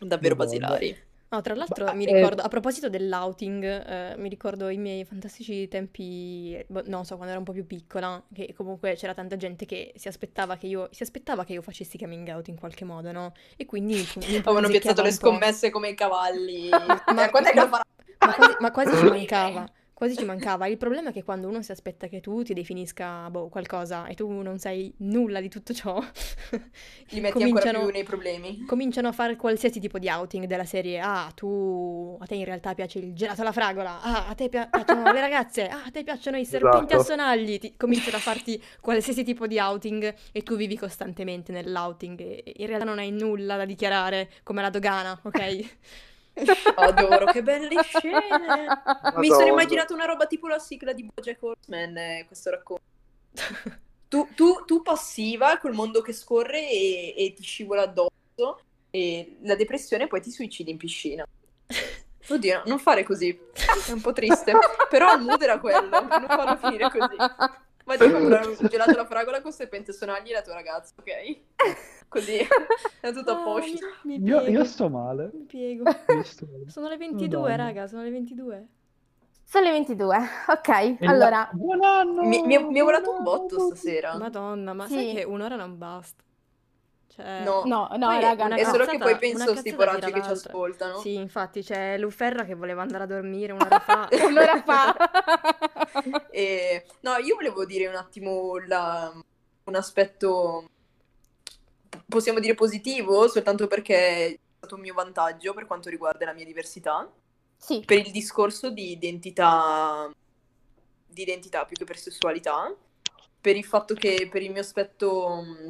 Davvero basilari. No, tra l'altro mi eh, ricordo, a proposito dell'outing, eh, mi ricordo i miei fantastici tempi, boh, non so, quando ero un po' più piccola, che comunque c'era tanta gente che si aspettava che io, si aspettava che io facessi coming out in qualche modo, no? E quindi Avevano piazzato le scommesse come i cavalli. Ma- Eh, quando è che ma- lo farà? Ma quasi, ma quasi ci mancava, quasi ci mancava. Il problema è che quando uno si aspetta che tu ti definisca, boh, qualcosa e tu non sai nulla di tutto ciò, Li metti ancora cominciano, più nei problemi. cominciano a fare qualsiasi tipo di outing della serie. Ah, tu, a te in realtà piace il gelato alla fragola. Ah, a te pia- piacciono le ragazze. Ah, a te piacciono i serpenti a Esatto. sonagli. Ti- cominciano a farti qualsiasi tipo di outing e tu vivi costantemente nell'outing e in realtà non hai nulla da dichiarare come la dogana, ok? Adoro, che belle scene. Mi sono Madonna. immaginato una roba tipo la sigla di Bojack Horseman, eh, questo racconto. Tu, tu- tu passiva col mondo che scorre e, e ti scivola addosso e la depressione poi ti suicidi in piscina. Oddio, non fare così, è un po' triste. Però il mood era quello, non farlo finire così. Ma ti comprare un gelato alla fragola con serpente sonagli e la tua ragazza, ok? Così, è tutto a Ah, posto. mi, mi Io, io sto male. mi piego. Io sto male. Sono le 22, Madonna. raga, sono le 22. Sono le 22. Ok, E la- allora, Buon anno! Mi, mi è, mi è volato un botto stasera. Madonna, ma sai Sì. che un'ora non basta. Cioè... No, no, no, Poi raga, una è solo che poi penso a sti poracci che ci ascoltano. Sì, infatti c'è Luferra che voleva andare a dormire un'ora fa. Un'ora fa. E, no, io volevo dire un attimo la- un aspetto, possiamo dire positivo, soltanto perché è stato un mio vantaggio per quanto riguarda la mia diversità, Sì, per il discorso di identità, di identità più che per sessualità, per il fatto che per il mio aspetto mh,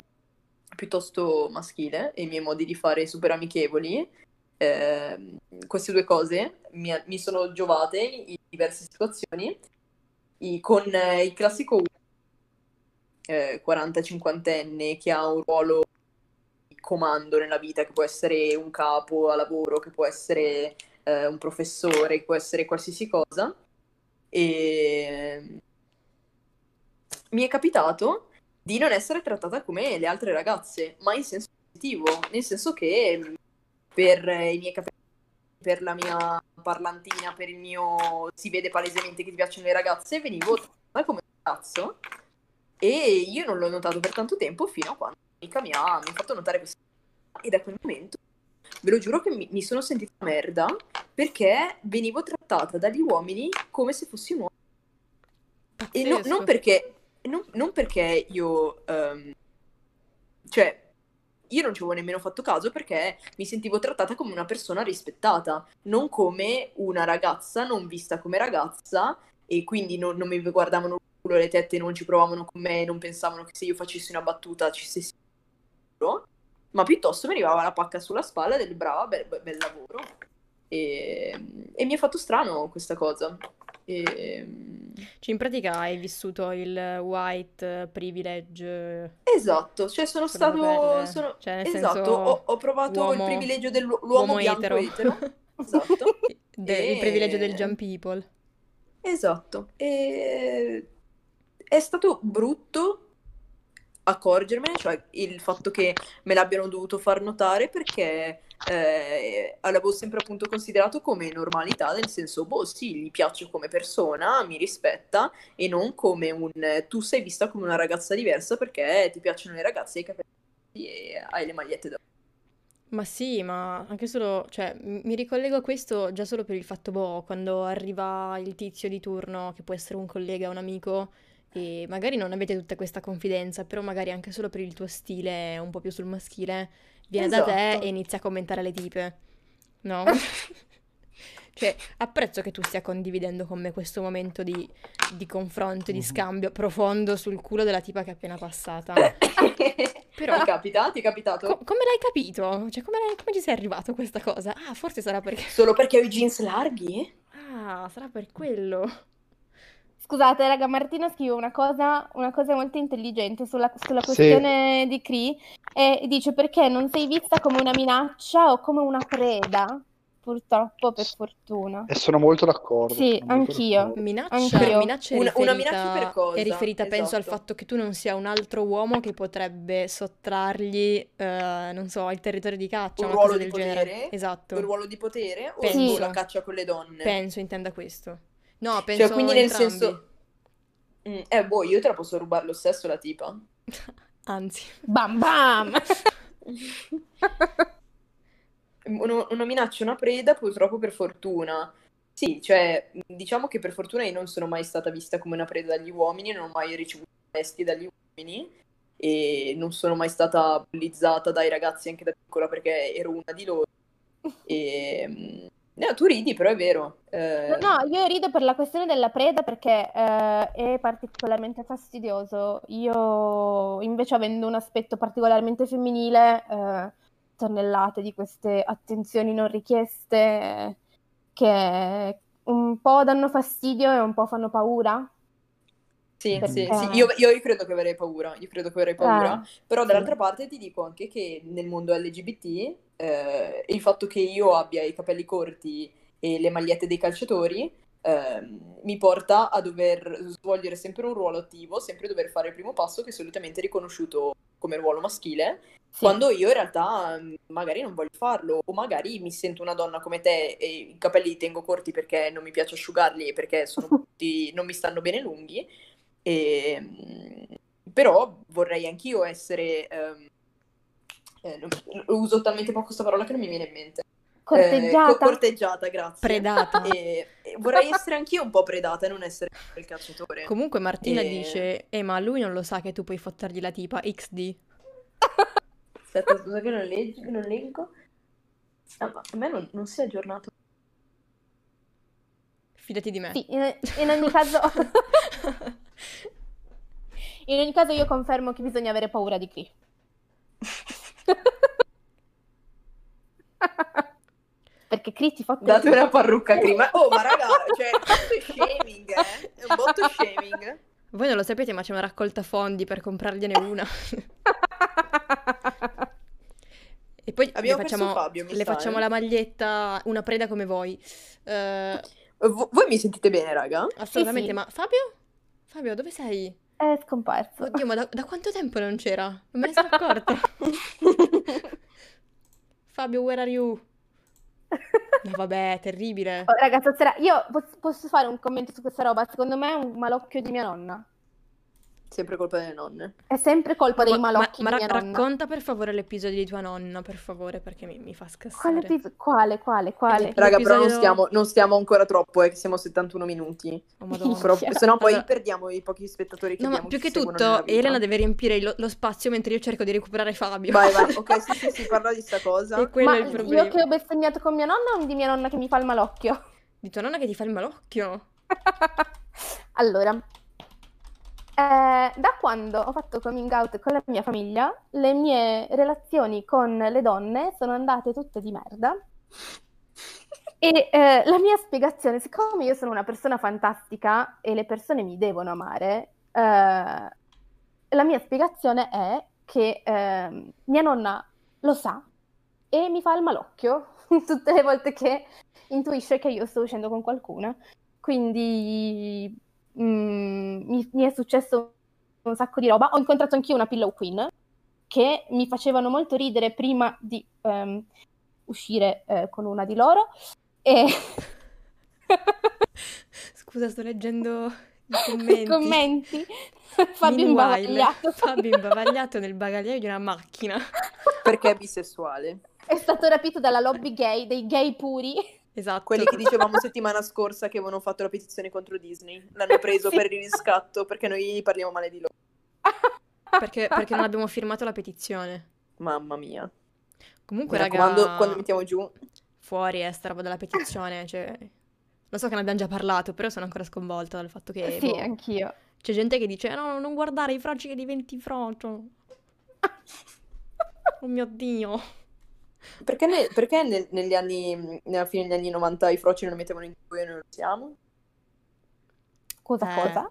piuttosto maschile e i miei modi di fare super amichevoli, ehm, queste due cose mi, mi sono giovate in diverse situazioni, i- con eh, il classico eh, 40-50enne che ha un ruolo di comando nella vita, che può essere un capo a lavoro, che può essere eh, un professore, che può essere qualsiasi cosa. E mi è capitato di non essere trattata come le altre ragazze, ma in senso positivo, nel senso che per i miei capelli, per la mia parlantina, per il mio si vede palesemente che ti piacciono le ragazze, venivo trattata come un ragazzo e io non l'ho notato per tanto tempo fino a quando un'amica mi ha, mi ha fatto notare questo e da quel momento ve lo giuro che mi, mi sono sentita merda perché venivo trattata dagli uomini come se fossi un uomo. E no- non perché, non, non perché io, ehm, cioè, io non ci avevo nemmeno fatto caso perché mi sentivo trattata come una persona rispettata, non come una ragazza non vista come ragazza e quindi non, non mi guardavano il culo le tette, non ci provavano con me, non pensavano che se io facessi una battuta ci stessi ma piuttosto mi arrivava la pacca sulla spalla del brava, bel, bel- lavoro. E, e mi è fatto strano questa cosa. E, Cioè, in pratica hai vissuto il white privilege Esatto, cioè sono stato... sono- Cioè, Esatto, senso, ho, ho provato uomo- il privilegio dell'uomo uomo bianco etero. etero. Esatto. De- Il E- privilegio del young people. Esatto. E... È stato brutto accorgermene, cioè il fatto che me l'abbiano dovuto far notare perché eh, l'avevo sempre appunto considerato come normalità, nel senso, boh, sì, gli piaccio come persona, mi rispetta e non come un tu sei vista come una ragazza diversa perché ti piacciono le ragazze e i capelli e hai le magliette da Ma sì, ma anche solo, cioè, mi ricollego a questo già solo per il fatto, boh, quando arriva il tizio di turno, che può essere un collega, un amico, e magari non avete tutta questa confidenza, però magari anche solo per il tuo stile un po' più sul maschile, viene da te Esatto. e inizia a commentare le tipe, no? Cioè, apprezzo che tu stia condividendo con me questo momento di, di confronto, di Mhm. scambio profondo sul culo della tipa che è appena passata. Però- Ti capita? Ti è capitato? Co- come l'hai capito? Cioè, come, l'hai- come ci sei arrivato a questa cosa? Ah, forse sarà perché... Solo perché ho i jeans larghi? Ah, sarà per quello. Scusate, raga, Martina scrive una cosa, una cosa molto intelligente sulla, sulla Sì. questione di Cree e dice perché non sei vista come una minaccia o come una preda? purtroppo, per fortuna. E sono molto d'accordo. Sì, molto anch'io. d'accordo. Minaccia, Anch'io. minaccia è Una- riferita, una minaccia per cosa? è riferita, penso, al Esatto. fatto che tu non sia un altro uomo che potrebbe sottrargli, eh, non so, il territorio di caccia, Un una ruolo cosa di del genere. potere? Esatto. Un ruolo di potere o Penso. la caccia con le donne? Penso intenda questo. No, penso Cioè, quindi nel entrambi. senso... Mm, eh, boh, io te la posso rubare lo stesso la tipa. Anzi, Bam bam! Uno- una minaccia, una preda, purtroppo per fortuna. Sì, cioè, diciamo che per fortuna io non sono mai stata vista come una preda dagli uomini, non ho mai ricevuto testi dagli uomini e non sono mai stata bullizzata dai ragazzi anche da piccola perché ero una di loro. E... no, tu ridi, però è vero. Eh, No, io rido per la questione della preda perché eh, è particolarmente fastidioso. Io, invece, avendo un aspetto particolarmente femminile, eh, tonnellate di queste attenzioni non richieste eh, che un po' danno fastidio e un po' fanno paura. Sì, sì, sì, io, io credo che avrei paura, io credo che avrei paura, Eh, però sì. dall'altra parte ti dico anche che nel mondo LGBT eh, il fatto che io abbia i capelli corti e le magliette dei calciatori ehm, mi porta a dover svolgere sempre un ruolo attivo, sempre dover fare il primo passo che solitamente è riconosciuto come ruolo maschile, Sì. quando io in realtà mm, magari non voglio farlo o magari mi sento una donna come te e i capelli li tengo corti perché non mi piace asciugarli e perché sono tutti, non mi stanno bene lunghi. E, mm, però vorrei anch'io essere. ehm, eh, uso talmente poco questa parola che non mi viene in mente. Eh, Corteggiata? co- corteggiata, grazie. predata. E, e vorrei essere anch'io un po' predata e non essere il cacciatore. Comunque Martina E- dice, eh ma lui non lo sa che tu puoi fottergli la tipa XD. Aspetta, scusa che non, leggo. non leggo. Ah, a me non, non si è aggiornato. Fidati di me. Sì, in, in ogni caso, in ogni caso io confermo che bisogna avere paura di Cree. Perché Cree ti fotte Date una parrucca prima. Oh, ma raga, cioè, è shaming, eh? È un botto shaming. Voi non lo sapete, ma c'è una raccolta fondi per comprargliene una. E poi le Abbiamo perso facciamo, Fabio, le sa, facciamo eh. la maglietta, una preda come voi. Eh, V- voi mi sentite bene, raga? assolutamente, sì. ma Fabio? Fabio, dove sei? È scomparso. Oddio, ma da, da quanto tempo non c'era? Non me ne sono accorta. Fabio, where are you? No, vabbè, terribile. Oh, raga, stasera io pos- posso fare un commento su questa roba? Secondo me è un malocchio di mia nonna. Sempre colpa delle nonne. È sempre colpa dei Ma, ma- malocchi ma di ra- racconta per favore l'episodio di tua nonna, per favore, perché mi, mi fa Quale, scassare. episodio- quale, quale, quale? Raga, però non stiamo, non stiamo ancora troppo, eh, che siamo a 71 minuti. Oh, madonna. Però, se no poi Allora- perdiamo i pochi spettatori che No, ma abbiamo più che tutto. Elena deve riempire lo, lo spazio mentre io cerco di recuperare Fabio. Vai, vai, ok, sì, sì, sì, parla di sta cosa. E quello Ma è il io problema. che ho bestemmiato con mia nonna o di mia nonna che mi fa il malocchio? Di tua nonna che ti fa il malocchio. Allora, eh, da quando ho fatto coming out con la mia famiglia, le mie relazioni con le donne sono andate tutte di merda. E eh, la mia spiegazione, siccome io sono una persona fantastica e le persone mi devono amare, eh, la mia spiegazione è che ehm, mia nonna lo sa e mi fa il malocchio tutte le volte che intuisce che io sto uscendo con qualcuno. Quindi mm, mi, mi è successo un sacco di roba. Ho incontrato anch'io una pillow queen che mi facevano molto ridere prima di ehm, uscire eh, con una di loro. E Scusa, sto leggendo i commenti. commenti. Fabio imbavagliato. Fabio imbavagliato nel bagagliaio di una macchina. Perché è bisessuale. È stato rapito dalla lobby gay, dei gay puri. Esatto. Quelli che dicevamo settimana scorsa che avevano fatto la petizione contro Disney. L'hanno preso Sì. per il riscatto perché noi parliamo male di loro. Perché, perché non abbiamo firmato la petizione. Mamma mia. Comunque, Mi raga, raccomando, quando mettiamo giù... fuori è sta roba della petizione, cioè... Lo so che ne abbiamo già parlato, però sono ancora sconvolta dal fatto che... sì, boh, anch'io. C'è gente che dice, no, non guardare i froci che diventi frocio. Oh mio Dio. Perché, ne- perché nel- negli anni, nella fine degli anni 90 i froci non mettevano in due e noi lo siamo? Cosa, Eh. cosa?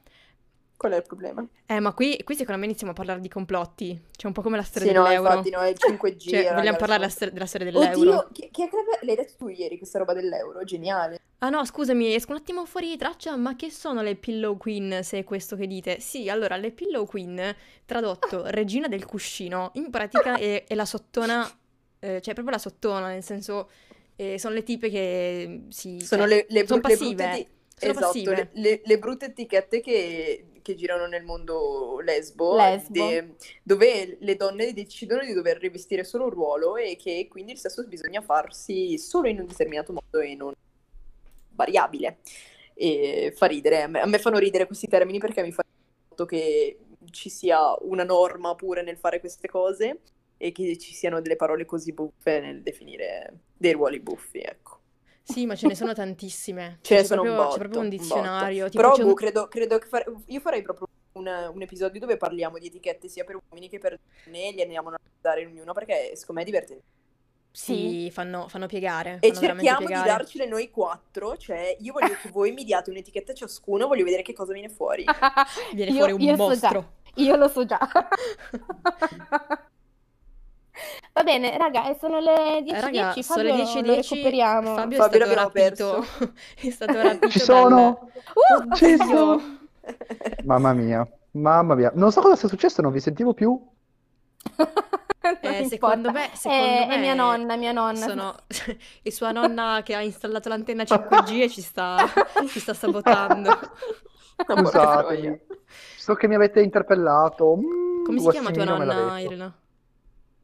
Qual è il problema? Eh, ma qui, qui secondo me iniziamo a parlare di complotti. Cioè, un po' come la storia Sì, no, dell'euro. infatti, no, è il 5G. Cioè, vogliamo parlare della, stor- della storia dell'euro. Oddio, chi, chi l'aveva- l'hai detto tu ieri questa roba dell'euro? Geniale. Ah no, scusami, esco un attimo fuori di traccia, ma che sono le Pillow Queen, se è questo che dite? Sì, allora, le Pillow Queen, tradotto regina del cuscino, in pratica è, è la sottona, eh, cioè proprio la sottona, nel senso, eh, sono le tipe che si... Sono cioè, le, le, sono le passive, eti- sono esatto, passive. le, le- le brutte etichette che, che girano nel mondo lesbo, Lesbo. de- dove le donne decidono di dover rivestire solo un ruolo e che quindi il sesso bisogna farsi solo in un determinato modo e non variabile. E fa ridere, a me, a me fanno ridere questi termini perché mi fa fatto che ci sia una norma pure nel fare queste cose e che ci siano delle parole così buffe nel definire dei ruoli buffi, ecco. Sì, ma ce ne sono tantissime. Ce ne C'è sono un proprio, botto, c'è proprio un un dizionario. tipo Però boh, un- credo, credo che fare- io farei proprio un, un episodio dove parliamo di etichette sia per uomini che per donne e li andiamo a analizzare ognuno perché secondo me è divertente. Sì, fanno, fanno piegare, E fanno cerchiamo di piegare. darcele noi quattro, cioè io voglio che voi mi diate un'etichetta ciascuno, voglio vedere che cosa viene fuori. Viene Io- fuori un io so già. mostro. Io lo so già. Va bene, raga, e sono le 10.10, Eh, raga, sono Fabio le lo 10.10, recuperiamo. Fabio, Fabio è stato l'abbiamo rapito, è stato rapito Ci dal- sono! Uh, Ci Oddio. sono! Mamma mia, mamma mia. Non so cosa sia successo, non vi sentivo più. non Eh, secondo importa. me, secondo È, me è mia nonna, mia nonna. sono... è sua nonna che ha installato l'antenna 5G e ci sta, ci sta sabotando. Ma porca troia. Scusatemi. So che mi avete interpellato. Mm, Come si chiama tua Guassimino me l'ha nonna, detto. Irene?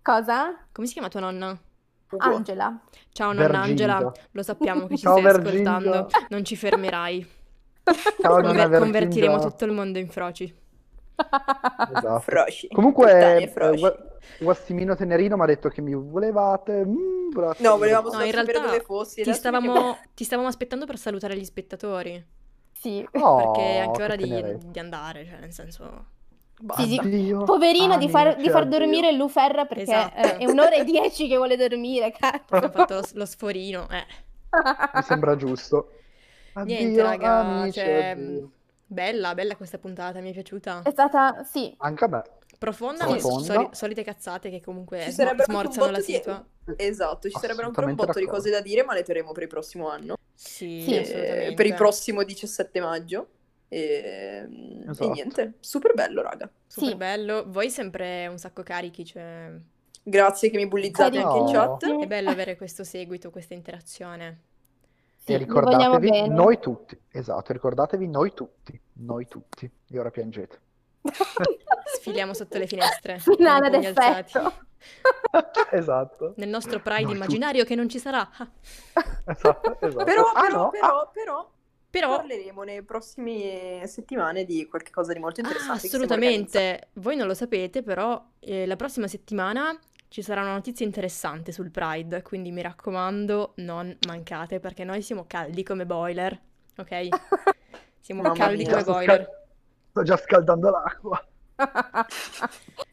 Cosa? Come si chiama tua nonna? Angela. Ciao nonna Vergingia. Angela, lo sappiamo che ci Ciao, stai Vergingia. ascoltando, non ci fermerai. Ciao, nonna Conver- convertiremo tutto il mondo in froci. Esatto. Froci. Comunque, eh, froci. Gua- Guassimino Tenerino mi ha detto che mi volevate. mm, No, volevamo No, solo in realtà dove fossi. Ti stavamo, ti stavamo aspettando per salutare gli spettatori, Sì. Oh, perché è anche che ora di, di andare, cioè nel senso... Sì, sì. Addio. Poverino di far, di far dormire Luferra perché Esatto. eh, è un'ora e dieci che vuole dormire, Ha cazzo. fatto lo, lo sforino, eh. Mi sembra giusto. Niente, Addio, raga, amici, cioè, addio. bella, bella questa puntata, mi è piaciuta. È stata, sì, Anche a me. Profonda, Sì. soli- solite cazzate che comunque Ci smorzano la di- situa. Esatto, ci sarebbero ancora un botto di d'accordo. cose da dire, ma le terremo per il prossimo anno. Sì, Sì. Eh, per il prossimo 17 maggio. E, e Esatto. niente, super bello, raga. Super Sì. bello. Voi sempre un sacco carichi, cioè... Grazie che mi bullizzate anche in No. chat. È bello avere questo seguito, questa interazione. sì, e ricordatevi, noi tutti. Esatto, ricordatevi noi tutti. Noi tutti. E ora piangete. Sfiliamo sotto le finestre. Finale d'effetto. esatto. Nel nostro Pride Noi immaginario che non ci sarà. Esatto, esatto. Però, Ah, però, no, però, ah, però, Però... parleremo nelle prossime settimane di qualcosa di molto Ah, interessante. organizzando. assolutamente. Voi non lo sapete, però eh, la prossima settimana ci sarà una notizia interessante sul Pride, quindi mi raccomando, non mancate perché noi siamo caldi come boiler, ok? Siamo Mamma caldi mia. come sto, boiler. scal- sto già scaldando l'acqua.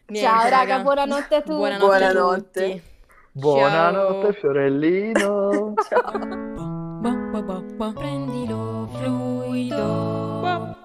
Niente, Ciao raga, buonanotte a tutti. Buonanotte, Buonanotte. a tutti. Buonanotte, Ciao. fiorellino. Ciao. Prendilo fluido.